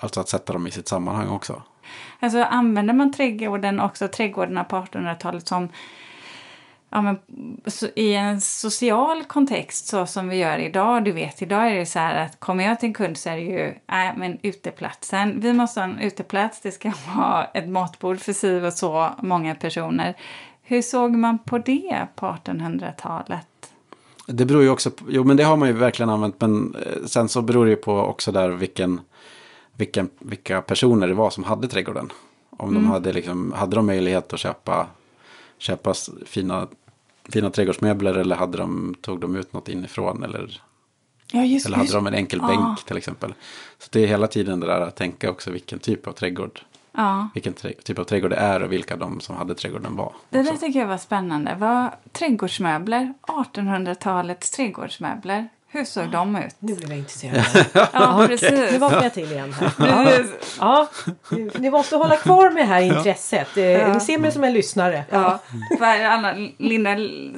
Alltså att sätta dem i sitt sammanhang också. Alltså använder man trädgården också, trädgårdarna på 1800-talet som ja, men, så, i en social kontext så som vi gör idag. Du vet, idag är det så här att kommer jag till en kund så är det ju nej, men uteplatsen. Vi måste ha en uteplats, det ska <laughs> vara ett matbord för si och så många personer. Hur såg man på det på 1800-talet? Det beror ju också på, jo men det har man ju verkligen använt. Men eh, sen så beror det ju på också där vilken, vilken, vilka personer det var som hade trädgården. Om de hade, liksom, hade de möjlighet att köpa, köpa fina, fina trädgårdsmöbler eller hade de, tog de ut något inifrån. Eller, Ja, just, eller hade de en enkel Ah. bänk till exempel. Så det är hela tiden det där att tänka också vilken typ av trädgård Ja. vilken typ av trädgård det är och vilka de som hade trädgården var. Det där tycker jag var spännande. Vad, trädgårdsmöbler, 1800-talets trädgårdsmöbler. Hur såg de ut? Nu blev jag intresserad. Ja, <laughs> precis. Nu vaknar jag till igen här. Ja. Ja, ni måste hålla kvar med det här intresset. Eh, Ni ser mig som en lyssnare. Ja, för Anna, Linda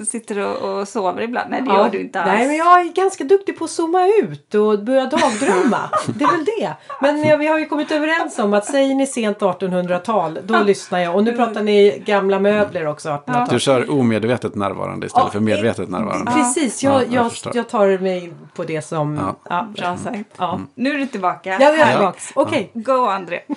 sitter och, och sover ibland. Nej, det gör du inte alls. Nej, men jag är ganska duktig på att zooma ut och börja dagdrömma. det är väl det. Men vi har ju kommit överens om att säger ni sent 1800-tal, då lyssnar jag. Och nu pratar ni gamla möbler också, 1800-tal. Du kör omedvetet närvarande istället Ja, för medvetet närvarande. Precis, Ja, jag, jag jag tar mig in på det som... Ja. Ja. Bra sagt. Ja. Nu är du tillbaka. Ja, jag är tillbaka. Okej. Go, André. <laughs>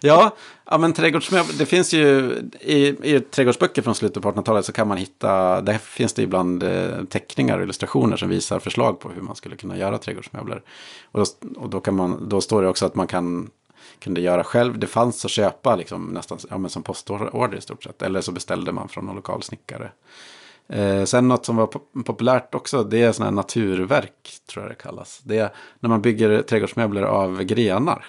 Ja, ja men trädgårdsmöbler, det finns ju i, i trädgårdsböcker från slutet på 1800-talet så kan man hitta, där finns det ibland eh, teckningar och illustrationer som visar förslag på hur man skulle kunna göra trädgårdsmöbler. Och då, och då, kan man, då står det också att man kan kunde göra själv. Det fanns att köpa liksom, nästan ja, men som postorder i stort sett. Eller så beställde man från någon lokal snickare. Eh, sen något som var pop- populärt också, det är sådana här naturverk, tror jag det kallas. Det är när man bygger trädgårdsmöbler av grenar.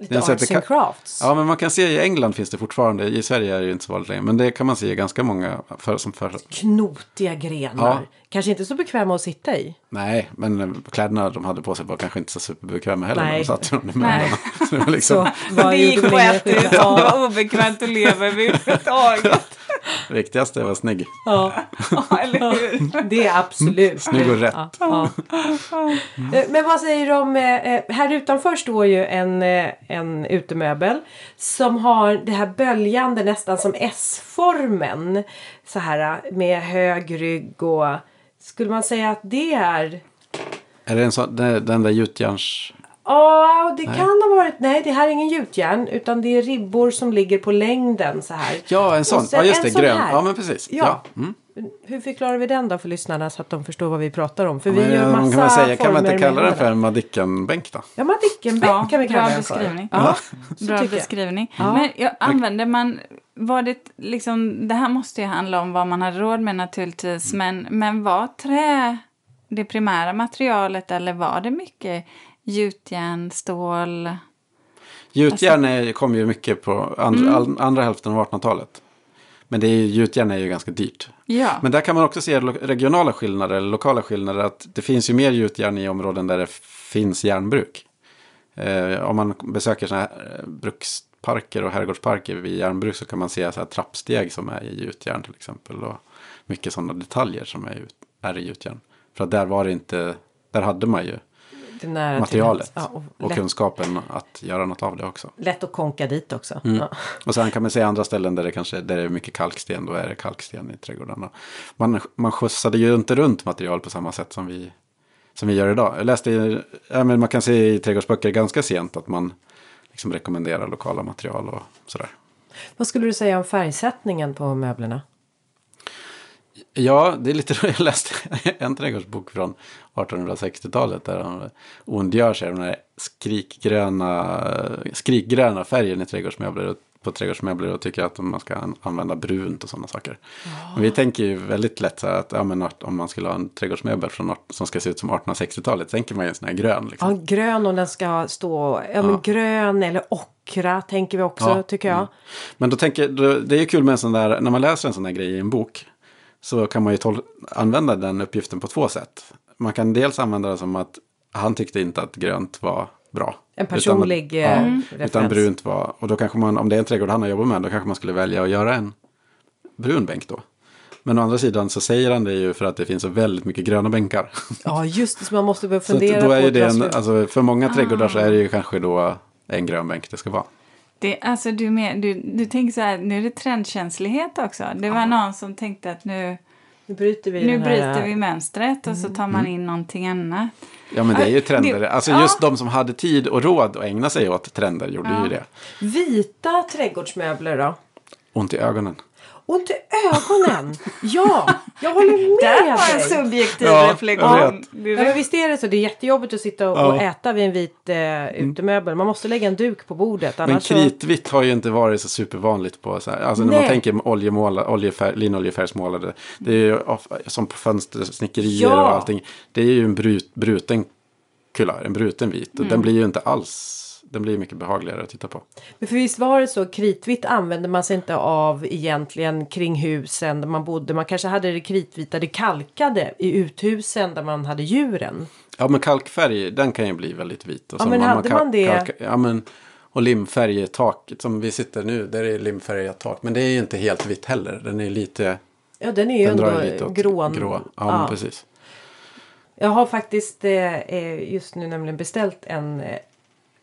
Lite arts and crafts. Ja, men man kan se i England finns det fortfarande. I Sverige är det ju inte så vanligt längre. Men det kan man se i ganska många för, som för. Knotiga grenar. Ja. Kanske inte så bekväma att sitta i. Nej, men kläderna de hade på sig var kanske inte så superbekväma heller. när Nej. De satt i Nej. <laughs> Så liksom, Så vad det gick på som det var obekvämt att leva överhuvudtaget. <laughs> det viktigaste var snygg. Ja. <laughs> Eller hur? Det är absolut. Snygg och rätt. Ja, ja. Eh, Men vad säger du om, eh, eh, här utanför står ju en, en utemöbel som har det här böljande nästan som S-formen. Så här med hög rygg och skulle man säga att det är Är det en sån, den, den där gjutjärns... Ja, det kan ha varit. Nej, det här är ingen gjutjärn utan det är ribbor som ligger på längden så här. Ja, en sån. Sen Ja, just en det. sån Grön. här. Ja, men precis. Ja. Ja. Mm. Hur förklarar vi den då för lyssnarna så att de förstår vad vi pratar om? För Men, vi gör massa kan, man säga, kan man inte kalla den för en Madicken-bänk då? Ja, Madicken-bänk Ja, kan vi kalla bra den för. beskrivning. Ja, Bra beskrivning. Ja. Men jag, använder man... Var det liksom... Det här måste ju handla om vad man hade råd med naturligtvis. Men, men var trä det primära materialet eller var det mycket gjutjärn, stål? Gjutjärn är- kom ju mycket på andra, Mm. andra hälften av 1800-talet. Men det är, ju- gjutjärn är ju ganska dyrt. Ja. Men där kan man också se regionala skillnader, eller lokala skillnader. Att det finns ju mer gjutjärn i områden där det finns järnbruk. Eh, om man besöker sådana här eh, bruksparker och herrgårdsparker vid järnbruk så kan man se så här trappsteg som är i gjutjärn till exempel. Och mycket sådana detaljer som är, ut- är i gjutjärn. För att där var det inte, där hade man ju Det är nära materialet. Ja, och och kunskapen att göra något av det också. lätt att konka dit också. Mm. Ja. Och sen kan man se andra ställen där det kanske där det är mycket kalksten. Då är det kalksten i trädgårdarna. Man, man skjutsade ju inte runt material på samma sätt som vi, som vi gör idag. Jag läste, i- ja, men man kan se i trädgårdsböcker ganska sent att man liksom rekommenderar lokala material och sådär. Vad skulle du säga om färgsättningen på möblerna? Ja, det är lite roligt. Jag läste <laughs> en trädgårdsbok från 1860-talet där han ondgör sig över den här skrikgröna, skrikgröna färgen i trädgårdsmöbler på trädgårdsmöbler och tycker att man ska an- använda brunt och sådana saker. Men vi tänker ju väldigt lätt så här att ja, men om man skulle ha en trädgårdsmöbel från, som ska se ut som 1860-talet tänker man ju en sån här grön. Liksom. Ja, grön och den ska stå, ja, men grön eller ockra tänker vi också Ja, tycker jag. Men då tänker då, det är ju kul med en sån där, när man läser en sån där grej i en bok. Så kan man ju använda den uppgiften på två sätt. Man kan dels använda det som att han tyckte inte att grönt var bra. En personlig, utan, eh, ja, referens. utan brunt var. Och då kanske man, om det är en trädgård han har jobbat med, då kanske man skulle välja att göra en brun bänk då. Men å andra sidan så säger han det ju för att det finns så väldigt mycket gröna bänkar. Ja, just det. Så man måste börja <laughs> Så fundera då är på ju det en, alltså för många trädgårdar så är det ju kanske då en grön bänk det ska vara. Det, alltså du, med, du, du tänker så här, nu är det trendkänslighet också. Det var någon som tänkte att nu, Nu bryter vi nu här... bryter vi mönstret och så tar man in någonting annat. Ja men det är ju Ja, trender. det- Alltså ja. just de som hade tid och råd att ägna sig åt trender gjorde Ja. ju det. Vita trädgårdsmöbler då? Ont i ögonen. Ont i ögonen! Ja, jag håller med Där var en dig. subjektiv Ja, jag reflektion. vet. Ja, men visst är det så. Det är jättejobbigt att sitta och, Ja. och äta vid en vit eh, utemöbel. Man måste lägga en duk på bordet. Men Annars så... kritvitt har ju inte varit så supervanligt på så här. Alltså när man tänker oljemåla, linoljefärgsmålade. Det är ju of, som på fönstersnickerier Ja. och allting. Det är ju en brut, bruten kulör, en bruten vit. Och den blir ju inte alls den blir mycket behagligare att titta på. Men för visst var det så, kritvitt använde man sig inte av egentligen kring husen där man bodde. Man kanske hade det kritvita, det kalkade i uthusen där man hade djuren. Ja men kalkfärg den kan ju bli väldigt vit. Och Ja, men hade man det? kalka- ja men och limfärg i taket som vi sitter nu. Där är limfärgat tak. Men det är ju inte helt vitt heller. Den är lite. Ja, den är ju Den ändå lite åt grå. Ja, men precis. Jag har faktiskt eh, eh, just nu nämligen beställt en eh,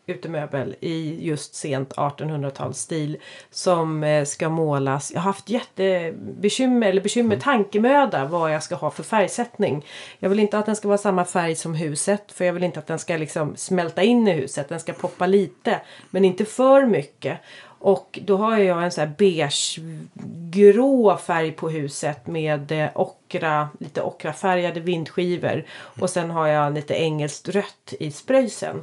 utemöbel i just sent 1800-talsstil som eh, ska målas. Jag har haft jättebekymmer eller bekymmer, tankemöda vad jag ska ha för färgsättning. Jag vill inte att den ska vara samma färg som huset för jag vill inte att den ska liksom smälta in i huset. Den ska poppa lite men inte för mycket. Och då har jag en sån här beige-grå färg på huset med eh, ockra, lite ockrafärgade vindskivor. Och sen har jag lite engelskt rött i spröjsen.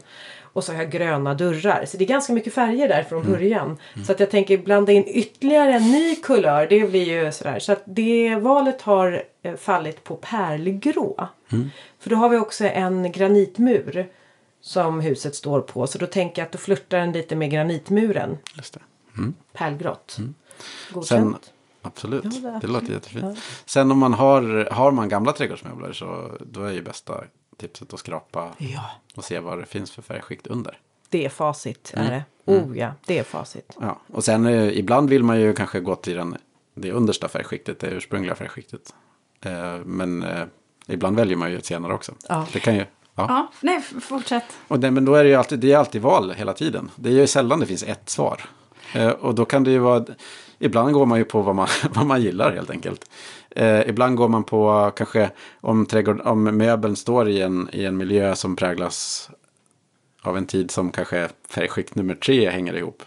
Och så har jag gröna dörrar. Så det är ganska mycket färger där från början. Så att jag tänker blanda in ytterligare en ny kulör. Det blir ju sådär. Så att det valet har eh, fallit på pärlgrå. För då har vi också en granitmur. Som huset står på. Så då tänker jag att då flörtar den lite med granitmuren. Just det. Pärlgrått. Sen, Godkänt. absolut, Ja, det det, låter jättefint. Sen om man har, har man gamla trädgårdsmöbler så då är ju bästa tipset att skrapa Ja. och se vad det finns för färgskikt under. Det är facit Mm. är det. Oh ja, det är facit. Ja, och sen eh, ibland vill man ju kanske gå till den, det understa färgskiktet, det ursprungliga färgskiktet. Eh, men eh, ibland väljer man ju ett senare också. Ja. Det kan ju, ja. Ja, nej, fortsätt. Och det, men då är det ju alltid, det är alltid val hela tiden. Det är ju sällan det finns ett svar. Eh, och då kan det ju vara, ibland går man ju på vad man, <laughs> vad man gillar helt enkelt. Eh, ibland går man på kanske om, trädgård, om möbeln står i en, i en miljö som präglas av en tid som kanske färgskikt nummer tre hänger ihop.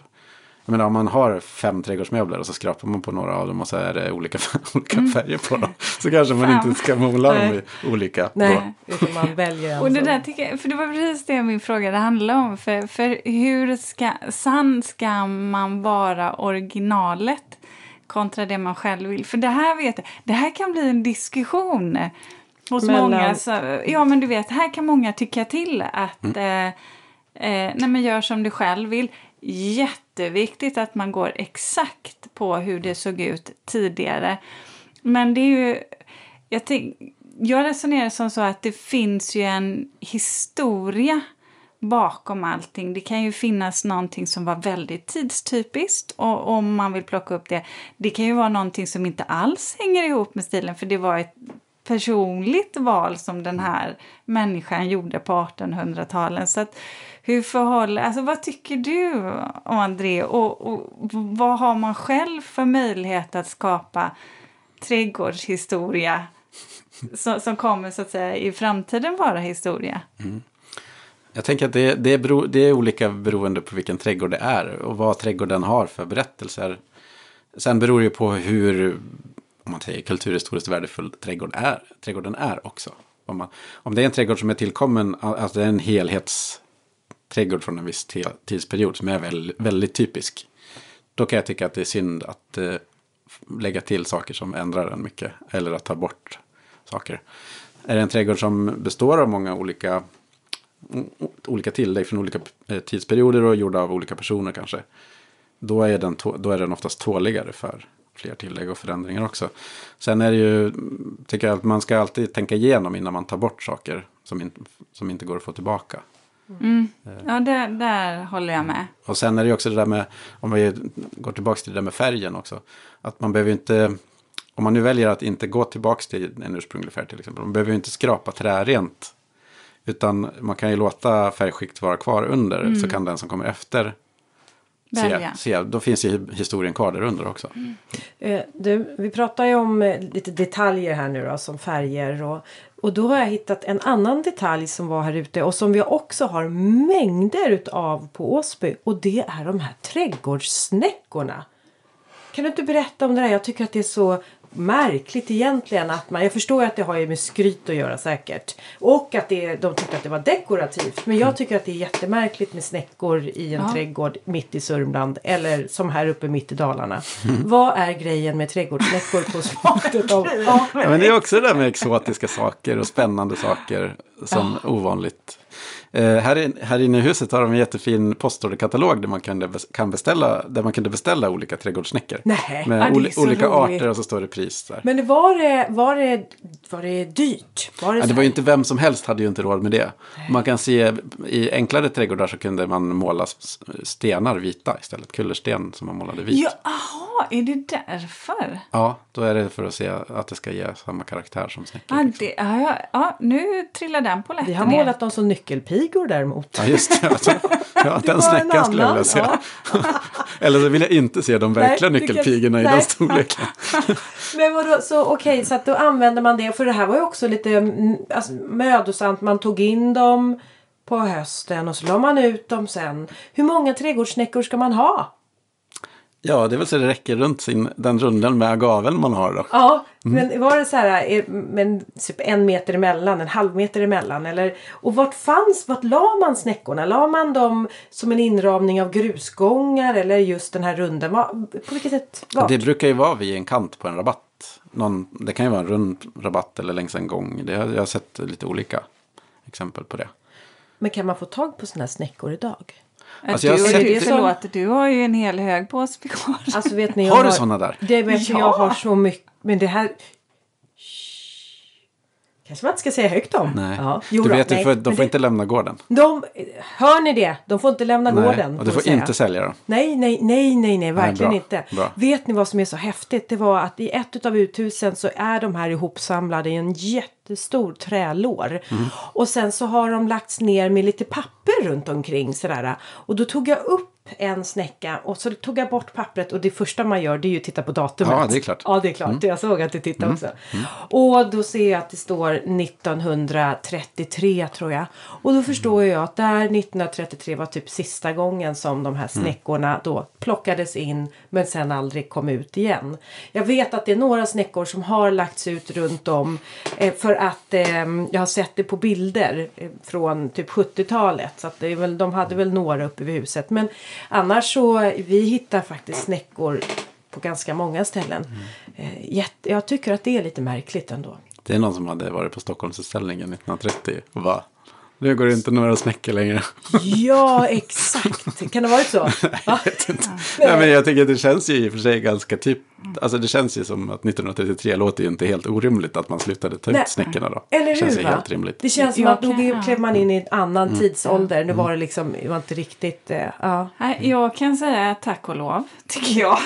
Jag menar om man har fem trädgårdsmöbler och så skrapar man på några av dem och så är det olika, <laughs> olika färger på dem. Så kanske man Fem. inte ska måla dem i olika. Nej, utan man väljer en Och det där tycker jag, för det var precis det min fråga handlade om. För, för hur ska, sann ska man vara originalet kontra det man själv vill? För det här vet det här kan bli en diskussion hos Mellan- många. Så, ja men du vet, här kan många tycka till att eh, eh, nej, men gör som du själv vill. Jätteviktigt att man går exakt på hur det såg ut tidigare. Men det är ju... Jag, tänk, jag resonerar som så att det finns ju en historia bakom allting. Det kan ju finnas någonting som var väldigt tidstypiskt och om man vill plocka upp det. Det kan ju vara någonting som inte alls hänger ihop med stilen för det var ett personligt val som den här människan gjorde på 1800-talet. Så att hur förhåller, alltså vad tycker du om André och, och vad har man själv för möjlighet att skapa trädgårdshistoria som, som kommer så att säga i framtiden vara historia? Mm. Jag tänker att det, det, är bero, det är olika beroende på vilken trädgård det är och vad trädgården har för berättelser. Sen beror det ju på hur, om man säger kulturhistoriskt värdefull trädgård är, trädgården är också. Om, man, om det är en trädgård som är tillkommen, alltså det är en helhetsträdgård från en viss tidsperiod som är väl, väldigt typisk. Då kan jag tycka att det är synd att eh, lägga till saker som ändrar den mycket. Eller att ta bort saker. Är det en trädgård som består av många olika olika tillägg från olika eh, tidsperioder och gjorda av olika personer kanske. Då är, den, då är den oftast tåligare för fler tillägg och förändringar också. Sen är det ju, mm, tycker jag att man ska alltid tänka igenom innan man tar bort saker som, in, som inte går att få tillbaka. Ja, där, där håller jag med. Och sen är det ju också det där med, om vi går tillbaka till det där med färgen också. Att man behöver inte, om man nu väljer att inte gå tillbaka till en ursprunglig färg till exempel. Man behöver ju inte skrapa trärent. Utan man kan ju låta färgskikt vara kvar under. Så kan den som kommer efter se, se. Då finns ju historien kvar där under också. Eh, du, vi pratar ju om eh, lite detaljer här nu då, som färger och, och då har jag hittat en annan detalj som var här ute och som vi också har mängder utav på Åsby och det är de här trädgårdssnäckorna. Kan du inte berätta om det där? Jag tycker att det är så märkligt egentligen att man, jag förstår att det har ju med skryt att göra säkert. Och att det, de tyckte att det var dekorativt. Men jag tycker att det är jättemärkligt med snäckor i en Ja. trädgård mitt i Sörmland. Eller som här uppe mitt i Dalarna. Vad är grejen med trädgårdssnäckor på <laughs> slutet av... Ja, Ja, men det är också det där med exotiska saker och spännande saker som ovanligt. Eh, här, in, här inne i huset har de en jättefin postorderkatalog där man kan, kan beställa, där man kunde beställa olika trädgårdssnäckor. Nej. Med Ja, det är oli, så olika roligt. arter och så står det pris där. Men var det, var det, var det dyrt? Var det, Ja, det var ju inte vem som helst hade ju inte råd med det. Man kan se i enklare trädgårdar så kunde man måla stenar vita istället. Kullersten som man målade vit. Ja, aha, är det därför? Ja, då är det för att se att det ska ge samma karaktär som snäckor. Ja, liksom. det, ja, ja, nu trillar den på Vi har målat dem som nyckelpigor däremot. Ja, just det. Alltså, ja, den snäckan skulle jag vilja se. <laughs> Eller så vill jag inte se de verkliga Nej, du kan- nyckelpigorna i den storleken. <laughs> Men vadå, så okej, så att då använder man det. För det här var ju också lite mm, alltså, mödosamt. Man tog in dem på hösten och så la man ut dem sen. Hur många trädgårdssnäckor ska man ha? Ja, det är väl så det räcker runt sin, den runden med agaveln man har då. Ja, men var det så här är- men typ en meter emellan, en halv meter emellan? Eller, och vart fanns, vart la man snäckorna? La man dem som en inramning av grusgångar eller just den här runden? Var, på vilket sätt? Vart? Det brukar ju vara vid en kant på en rabatt. Någon, det kan ju vara en rund rabatt eller längs en gång. Det jag har sett lite olika exempel på det. Men kan man få tag på såna här snäckor idag? Alltså, jag har du, sett- du, förlåt, du har ju en hel hög på. Alltså vet ni, Har jag du såna där? Det jag, Ja. jag har så mycket. Men det här... Kanske man inte ska säga högt om. Nej, Ja. Jo du då, vet, du får, de får det- inte lämna gården. De, hör ni det? De får inte lämna Nej, gården. och du får säga. inte sälja dem. Nej, nej, nej, nej, nej, verkligen bra, inte. bra. Vet ni vad som är så häftigt? Det var att i ett av uthusen så är de här ihopsamlade i en jättestor trälår. Mm. Och sen så har de lagts ner med lite papper runt omkring sådär. Och då tog jag upp en snäcka och så tog jag bort pappret och det första man gör det är ju att titta på datumet. Ja, det är klart. Ja, det är klart. Jag såg att du tittade också. Och då ser jag att det står 1933 tror jag. Och då förstår jag att där 1933 var typ sista gången som de här snäckorna då plockades in men sen aldrig kom ut igen. Jag vet att det är några snäckor som har lagts ut runt om eh, för att eh, jag har sett det på bilder eh, från typ 70-talet. Så att det är väl, de hade väl några uppe vid huset. Men annars så vi hittar faktiskt snäckor på ganska många ställen. Jätte, jag tycker att det är lite märkligt ändå. Det är någon som hade varit på Stockholmsutställningen 1930 och bara nu går det inte några snäckor längre. Ja, exakt. Kan det ha varit så? <laughs> Va? jag vet inte. Nej, men jag tycker att det känns ju i och för sig ganska typ. Alltså det känns ju som att 1933 låter ju inte helt orimligt att man slutade ta Nej. ut snäckorna då. Eller känns hur? ju Va? helt rimligt. Det känns som att då kan- klev man in i en annan Mm. tidsålder. Nu var det liksom, det var inte riktigt, eh, ja. Jag kan säga tack och lov, <laughs> tycker jag.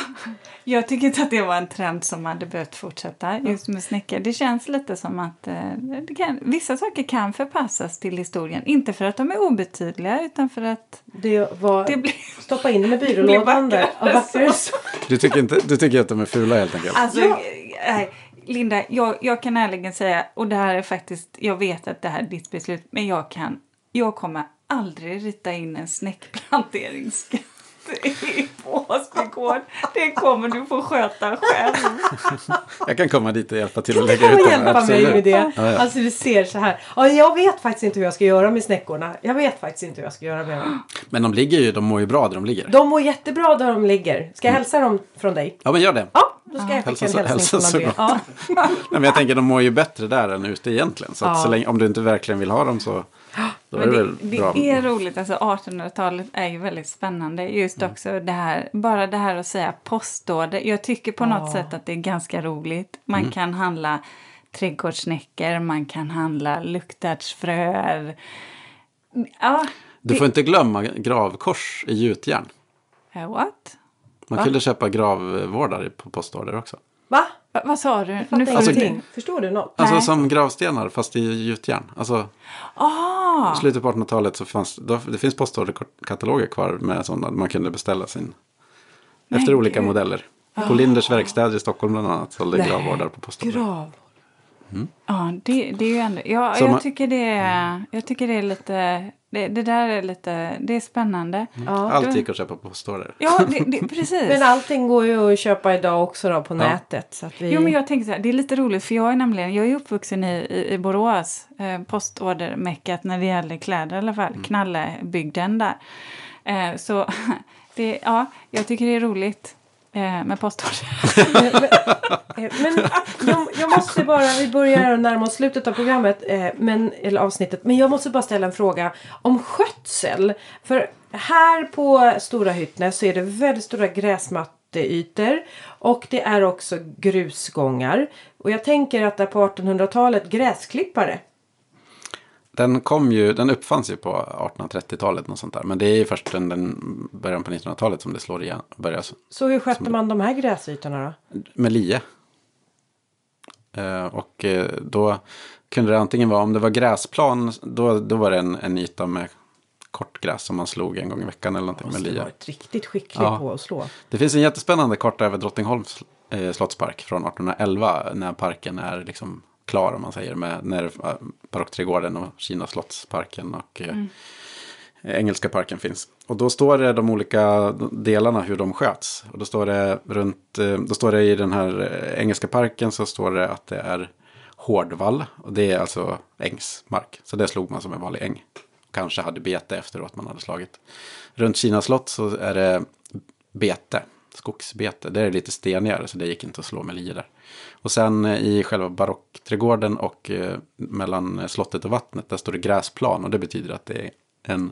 Jag tycker inte att det var en trend som hade behövt fortsätta just med snäckor. Det känns lite som att det kan, vissa saker kan förpassas till historien. Inte för att de är obetydliga utan för att Det var, det blir... stoppa in <laughs> det med blir byrålådan där. Ja. Du tycker, inte, du tycker att de är fula helt enkelt? Alltså, Ja. nej, Linda, jag, jag kan ärligen säga, och det här är faktiskt, jag vet att det här är ditt beslut, men jag kan, jag kommer aldrig rita in en snäckplanteringsskatt i Påsbygård. Det kommer du få sköta själv. Jag kan komma dit och hjälpa till Kan att lägga ut dem. hjälpa mig absolut. med det? Ja, ja. Alltså du ser så här. Ja, jag vet faktiskt inte hur jag ska göra med snäckorna. Jag vet faktiskt inte hur jag ska göra med dem. Men de ligger ju, de mår ju bra där de ligger. De mår jättebra där de ligger. Ska jag hälsa dem från dig? Ja men gör det. Ja, då ska jag skicka en så- hälsning från André. Ja. <laughs> Nej, men jag tänker de mår ju bättre där än ute egentligen. Så, så länge, om du inte verkligen vill ha dem så då är det det, väl det bra. är roligt, alltså 1800-talet är ju väldigt spännande. Just också det här, bara det här att säga postorder. Jag tycker på något sätt att det är ganska roligt. Man kan handla trädgårdssnäckor, man kan handla luktärtsfröer. Ja, Du får inte glömma gravkors i gjutjärn. eh, what? Man Va? kunde köpa gravvårdare på postorder också. Va? Va, vad sa du? Får Alltså, ingenting. Förstår du något? Alltså Nej. som gravstenar fast i gjutjärn. Alltså Ah, i slutet på 1800-talet så fanns då, det finns postorderkataloger kvar med sådana man kunde beställa sin. Men efter olika gud. modeller. På Linders verkstäder i Stockholm bland annat sålde Nej. gravvårdare på postorder. Grav. Ja, det, det är ju ändå... Ja, Så jag, man- tycker det är, jag tycker det är lite... Det, det där är lite... Det är spännande. Ja. Allt gick att köpa på postorder. Ja, det, det, <laughs> precis. Men allting går ju att köpa idag också då på nätet. Så att vi... Jo, men jag tänker så här, det är lite roligt för jag är nämligen, jag är uppvuxen i, i, i Borås, eh, postordermeckat när det gäller kläder i alla fall, Knallebygden där. Eh, så <laughs> det, ja, jag tycker det är roligt eh, med Postnord. <laughs> Men eh, eh, jag, jag måste bara, vi börjar närma oss slutet av programmet, eh, men, eller avsnittet. Men jag måste bara ställa en fråga om skötsel. För här på Stora Hyttnäs så är det väldigt stora gräsmatteytor. Och det är också grusgångar. Och jag tänker att där på 1800-talet gräsklippare. Den kom ju, den uppfanns ju på 1830-talet något sånt där. Men det är ju först den, den början på 1900-talet som det slår igen. Börjar Så hur skötte man de här gräsytorna då? med lie. Eh, och eh, då kunde det antingen vara, om det var gräsplan, då, då var det en, en yta med kort gräs som man slog en gång i veckan eller någonting med lie. varit riktigt skicklig Ja. på att slå. Det finns en jättespännande karta över Drottningholms eh, slottspark från 1811 när parken är liksom klar om man säger med när eh, Barockträdgården och Kina slottsparken och eh, Engelska parken finns. Och då står det de olika delarna hur de sköts. Och då står det runt, eh, då står det i den här eh, Engelska parken så står det att det är hårdvall. Och det är alltså ängsmark. Så det slog man som en vanlig äng. Kanske hade bete efteråt man hade slagit. Runt Kina slott så är det bete, skogsbete. Det är lite stenigare så det gick inte att slå med lie där. Och sen eh, i själva barockträdgården och eh, mellan eh, slottet och vattnet där står det gräsplan. Och det betyder att det är en,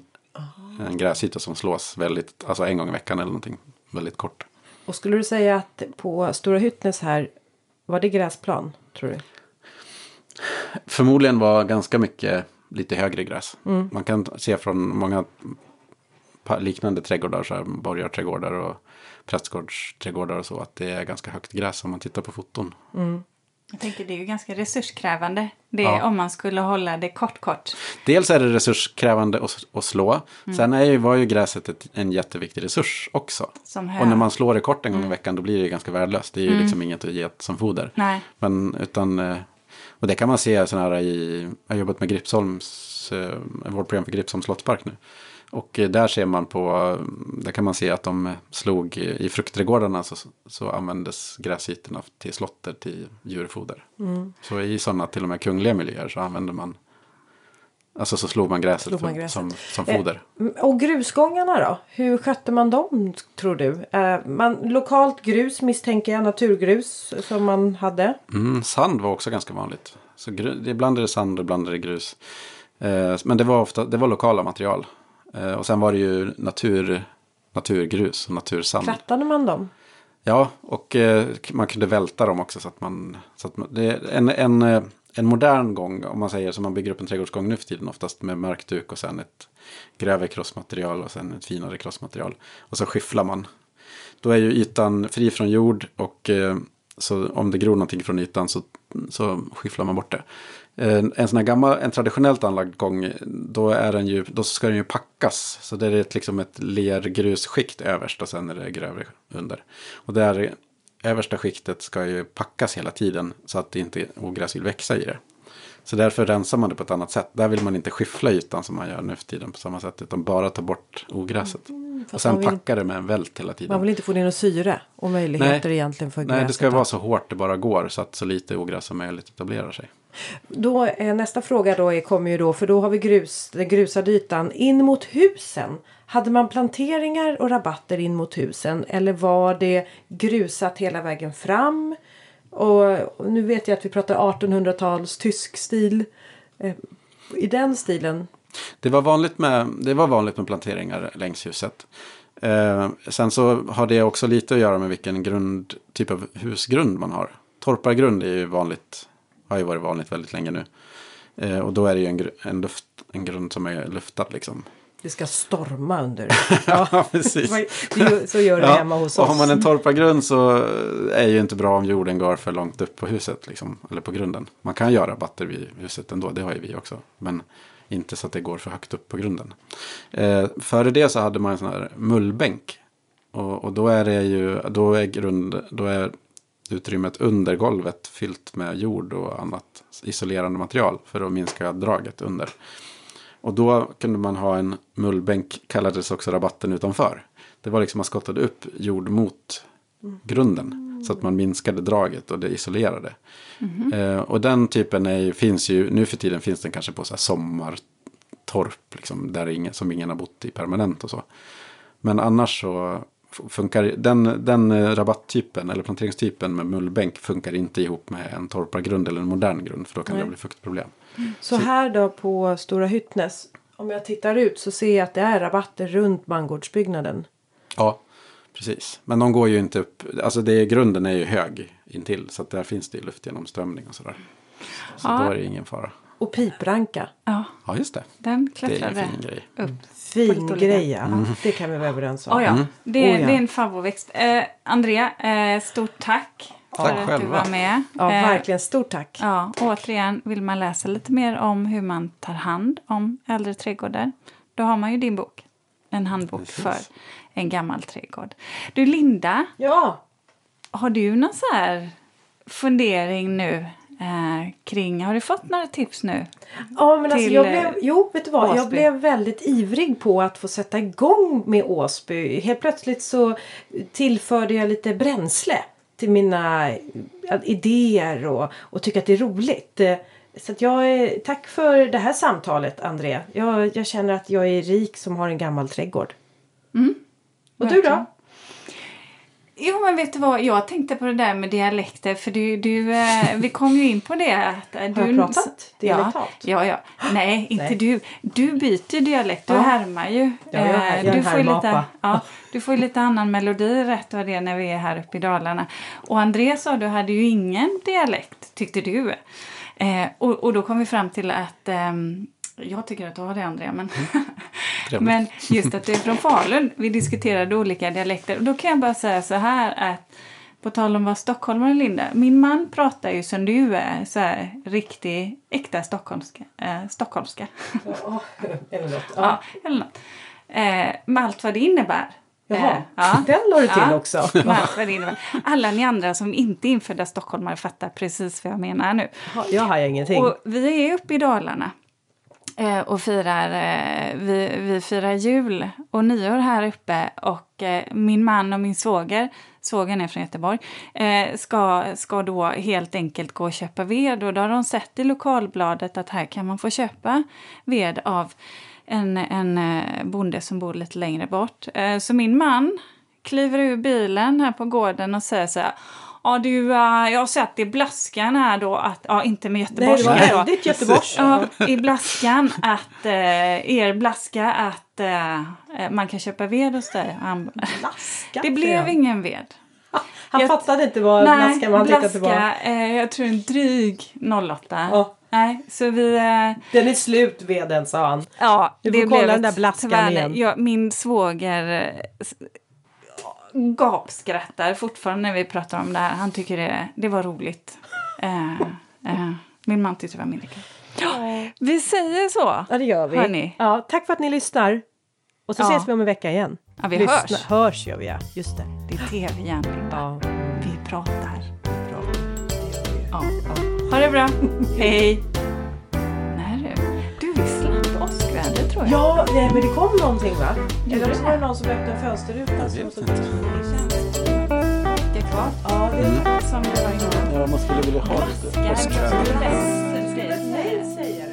en gräsyta som slås väldigt, alltså en gång i veckan eller någonting väldigt kort. Och skulle du säga att på Stora Hyttnäs här var det gräsplan? Tror du? Förmodligen var ganska mycket lite högre gräs. Man kan se från många liknande trädgårdar, så här borgarträdgårdar och prästgårdsträdgårdar och så, att det är ganska högt gräs om man tittar på foton. Jag tänker det är ju ganska resurskrävande. Det Ja. om man skulle hålla det kort kort. Dels är det resurskrävande att, att slå. Sen är ju, var ju gräset ett, en jätteviktig resurs också. Och när man slår det kort en gång i veckan då blir det ju ganska värdelöst. Det är ju liksom inget att ge som foder. Nej. Men utan, eh, och det kan man se sån här i, jag har jobbat med Gripsholms, eh, vårdprogram för Gripsholms slottspark nu. Och eh, där ser man på, eh, där kan man se att de slog i fruktträdgårdarna så, så användes gräsytorna till slotter till djurfoder. Så i sådana till och med kungliga miljöer så använder man, alltså så slog man gräset, Slog man gräset. Som, som foder. Mm, Och grusgångarna då? Hur skötte man dem tror du? Eh, man, lokalt grus misstänker jag, naturgrus som man hade. Mm, sand var också ganska vanligt. Så gru- ibland är det sand och ibland är det grus. Eh, men det var ofta det var lokala material. Eh, och sen var det ju natur, naturgrus och natursand. Krattade man dem? Ja, och eh, man kunde välta dem också. Så att man, så att man, det är en, en, eh, en modern gång, om man säger som man bygger upp en trädgårdsgång nu för tiden. Oftast med mörkduk och sen ett grövre krossmaterial och sen ett finare krossmaterial. Och så skifflar man. Då är ju ytan fri från jord och så om det gror någonting från ytan så, så skifflar man bort det. Eh, En sån här gammal, en traditionellt anlagd gång, då, är den ju, då ska den ju packas. Så det är ett, liksom ett lergrusskikt överst och sen är det grövre under. Och där översta skiktet ska ju packas hela tiden så att det inte ogräs vill växa i det. Så därför rensar man det på ett annat sätt. Där vill man inte skiffla ytan som man gör nu för tiden på samma sätt. Utan bara ta bort ogräset. och Mm, fast sen vill- packa det med en vält hela tiden. Man vill inte få ner något syre och möjligheter Nej. egentligen för Nej, gräset. det ska vara så hårt det bara går så att så lite ogräs som möjligt etablerar sig. Då, eh, nästa fråga då är, kommer ju då, för då har vi grus, den grusade ytan. In mot husen, hade man planteringar och rabatter in mot husen? Eller var det grusat hela vägen fram? Och, och nu vet jag att vi pratar 1800-tals tysk stil. Eh, I den stilen. Det var vanligt med, det var vanligt med planteringar längs huset. Eh, sen så har det också lite att göra med vilken grund, typ av husgrund man har. Torpargrund är ju vanligt, har ju varit vanligt väldigt länge nu. Eh, och då är det ju en, en, luft, en grund som är luftad liksom. Det ska storma under. <laughs> Ja, precis. Så gör det hemma hos och oss. har man en torpargrund så är det ju inte bra om jorden går för långt upp på huset. Liksom, eller på grunden. Man kan göra batter vid huset ändå, det har ju vi också. Men inte så att det går för högt upp på grunden. Eh, före det så hade man en sån här mullbänk. Och, och då är det ju, då är, grund, då är utrymmet under golvet fyllt med jord och annat isolerande material. För att minska draget under. Och då kunde man ha en mullbänk, kallades också rabatten utanför. Det var liksom man skottade upp jord mot grunden. Så att man minskade draget och det isolerade. Eh, och den typen är, finns ju, nu för tiden finns den kanske på så här sommartorp. Liksom, där ingen, som ingen har bott i permanent och så. Men annars så funkar, den, den eh, rabatttypen eller planteringstypen med mullbänk funkar inte ihop med en torpargrund eller en modern grund för då kan Nej. det bli fuktproblem. Så här då på Stora Hyttnäs. Om jag tittar ut så ser jag att det är rabatter runt mangårdsbyggnaden. Ja, precis. Men de går ju inte upp, alltså det, är- grunden är ju hög intill så att där finns det ju luftgenomströmning och sådär. Så Ja. då är det ingen fara. Och pipranka. Ja, Ja, just det. den Det är en klättrade fin grej. upp. Fin lite olika. grej ja. Det kan vi vara överens om. Oh, ja. det, Oh, ja. det är en favoritväxt. Eh, Andrea, eh, stort tack Tack för att du själva. var med. Ja, Eh, verkligen. Stort tack. Ja, återigen, vill man läsa lite mer om hur man tar hand om äldre trädgårdar, då har man ju din bok. En handbok Precis. för en gammal trädgård. Du Linda, Ja. har du någon så här fundering nu eh, kring, har du fått några tips nu? Ja, men alltså jag eh, blev, jo, vet du vad? Jag blev väldigt ivrig på att få sätta igång med Åsby. Helt plötsligt så tillförde jag lite bränsle till mina eh, idéer och, och tycker att det är roligt. Eh, Så jag är, tack för det här samtalet, André. Jag, jag känner att jag är rik som har en gammal trädgård. Och du då? Jo, men vet du vad? Jag tänkte på det där med dialekter. För du, du, eh, vi kom ju in på det. Att, eh, du, Har jag pratat dialektalt? Ja, ja, ja. Nej, inte Nej. du. Du byter dialekt. Du Ja. härmar ju. Ja, jag Eh, jag du, får ju lite, härmapa. ja, du får ju lite annan melodi rätt vad det är när vi är här uppe i Dalarna. Och André sa du hade ju ingen dialekt, tyckte du. Eh, och, och då kom vi fram till att ehm, jag tycker att du har det, André, men, <laughs> Trevligt. men just att du är från Falun. Vi diskuterade olika dialekter. Och då kan jag bara säga så här att på tal om vad stockholmare Linda. Min man pratar ju som du är, så här riktig, äkta stockholmska. Eh, stockholmska. <laughs> Eller något. ja. eller något. Eh, med allt vad det innebär. Jaha, Eh, ja. <laughs> den la du till Ja. också. Alla ni andra som inte är infödda stockholmare fattar precis vad jag menar nu. Jag har ingenting. Och vi är uppe i Dalarna eh, och firar, eh, vi, vi firar jul och nyår här uppe och eh, min man och min svåger, svågern är från Göteborg, eh, ska, ska då helt enkelt gå och köpa ved och då har de sett i lokalbladet att här kan man få köpa ved av en, en eh, bonde som bor lite längre bort. Eh, så min man kliver ur bilen här på gården och säger så här Ja du, eh, jag har sett i blaskan här då att, ja inte med Nej, det var göteborgska väldigt Göteborgs. Ja, i blaskan att, eh, er blaska att eh, man kan köpa ved hos dig. Han, Blaska, det blev han. ingen ved. Han Jag- fattade inte vad blaska man tyckte att det var. eh, jag tror en dryg 08. Ja. Nej, så vi... Den är slut veden sa han. ja, Du får det kolla blev den där blaskan igen. Ja, min svåger gapskrattar fortfarande när vi pratar om det här. Han tycker det, det var roligt. Eh, eh, min man tyckte det var mindre kul. Ja, vi säger så. Ja, det gör vi. Hörni. Ja, tack för att ni lyssnar. Och så Ja. ses vi om en vecka igen. Ja, vi Lyssna. hörs. Hörs gör vi, ja. Just det. Det är tv igen. Ja, Vi pratar. vi. Ja. Ha det bra. Hej. Slapp åskväder tror jag. Ja, nej, men det kom någonting va? Gjorde Eller så var det? någon som öppnade fönsterrutan. Det är kvar. Ja, det Som det var innan. Ja, man skulle vilja ha lite Blaskar, åskväder. väster, säger Nej, säger jag.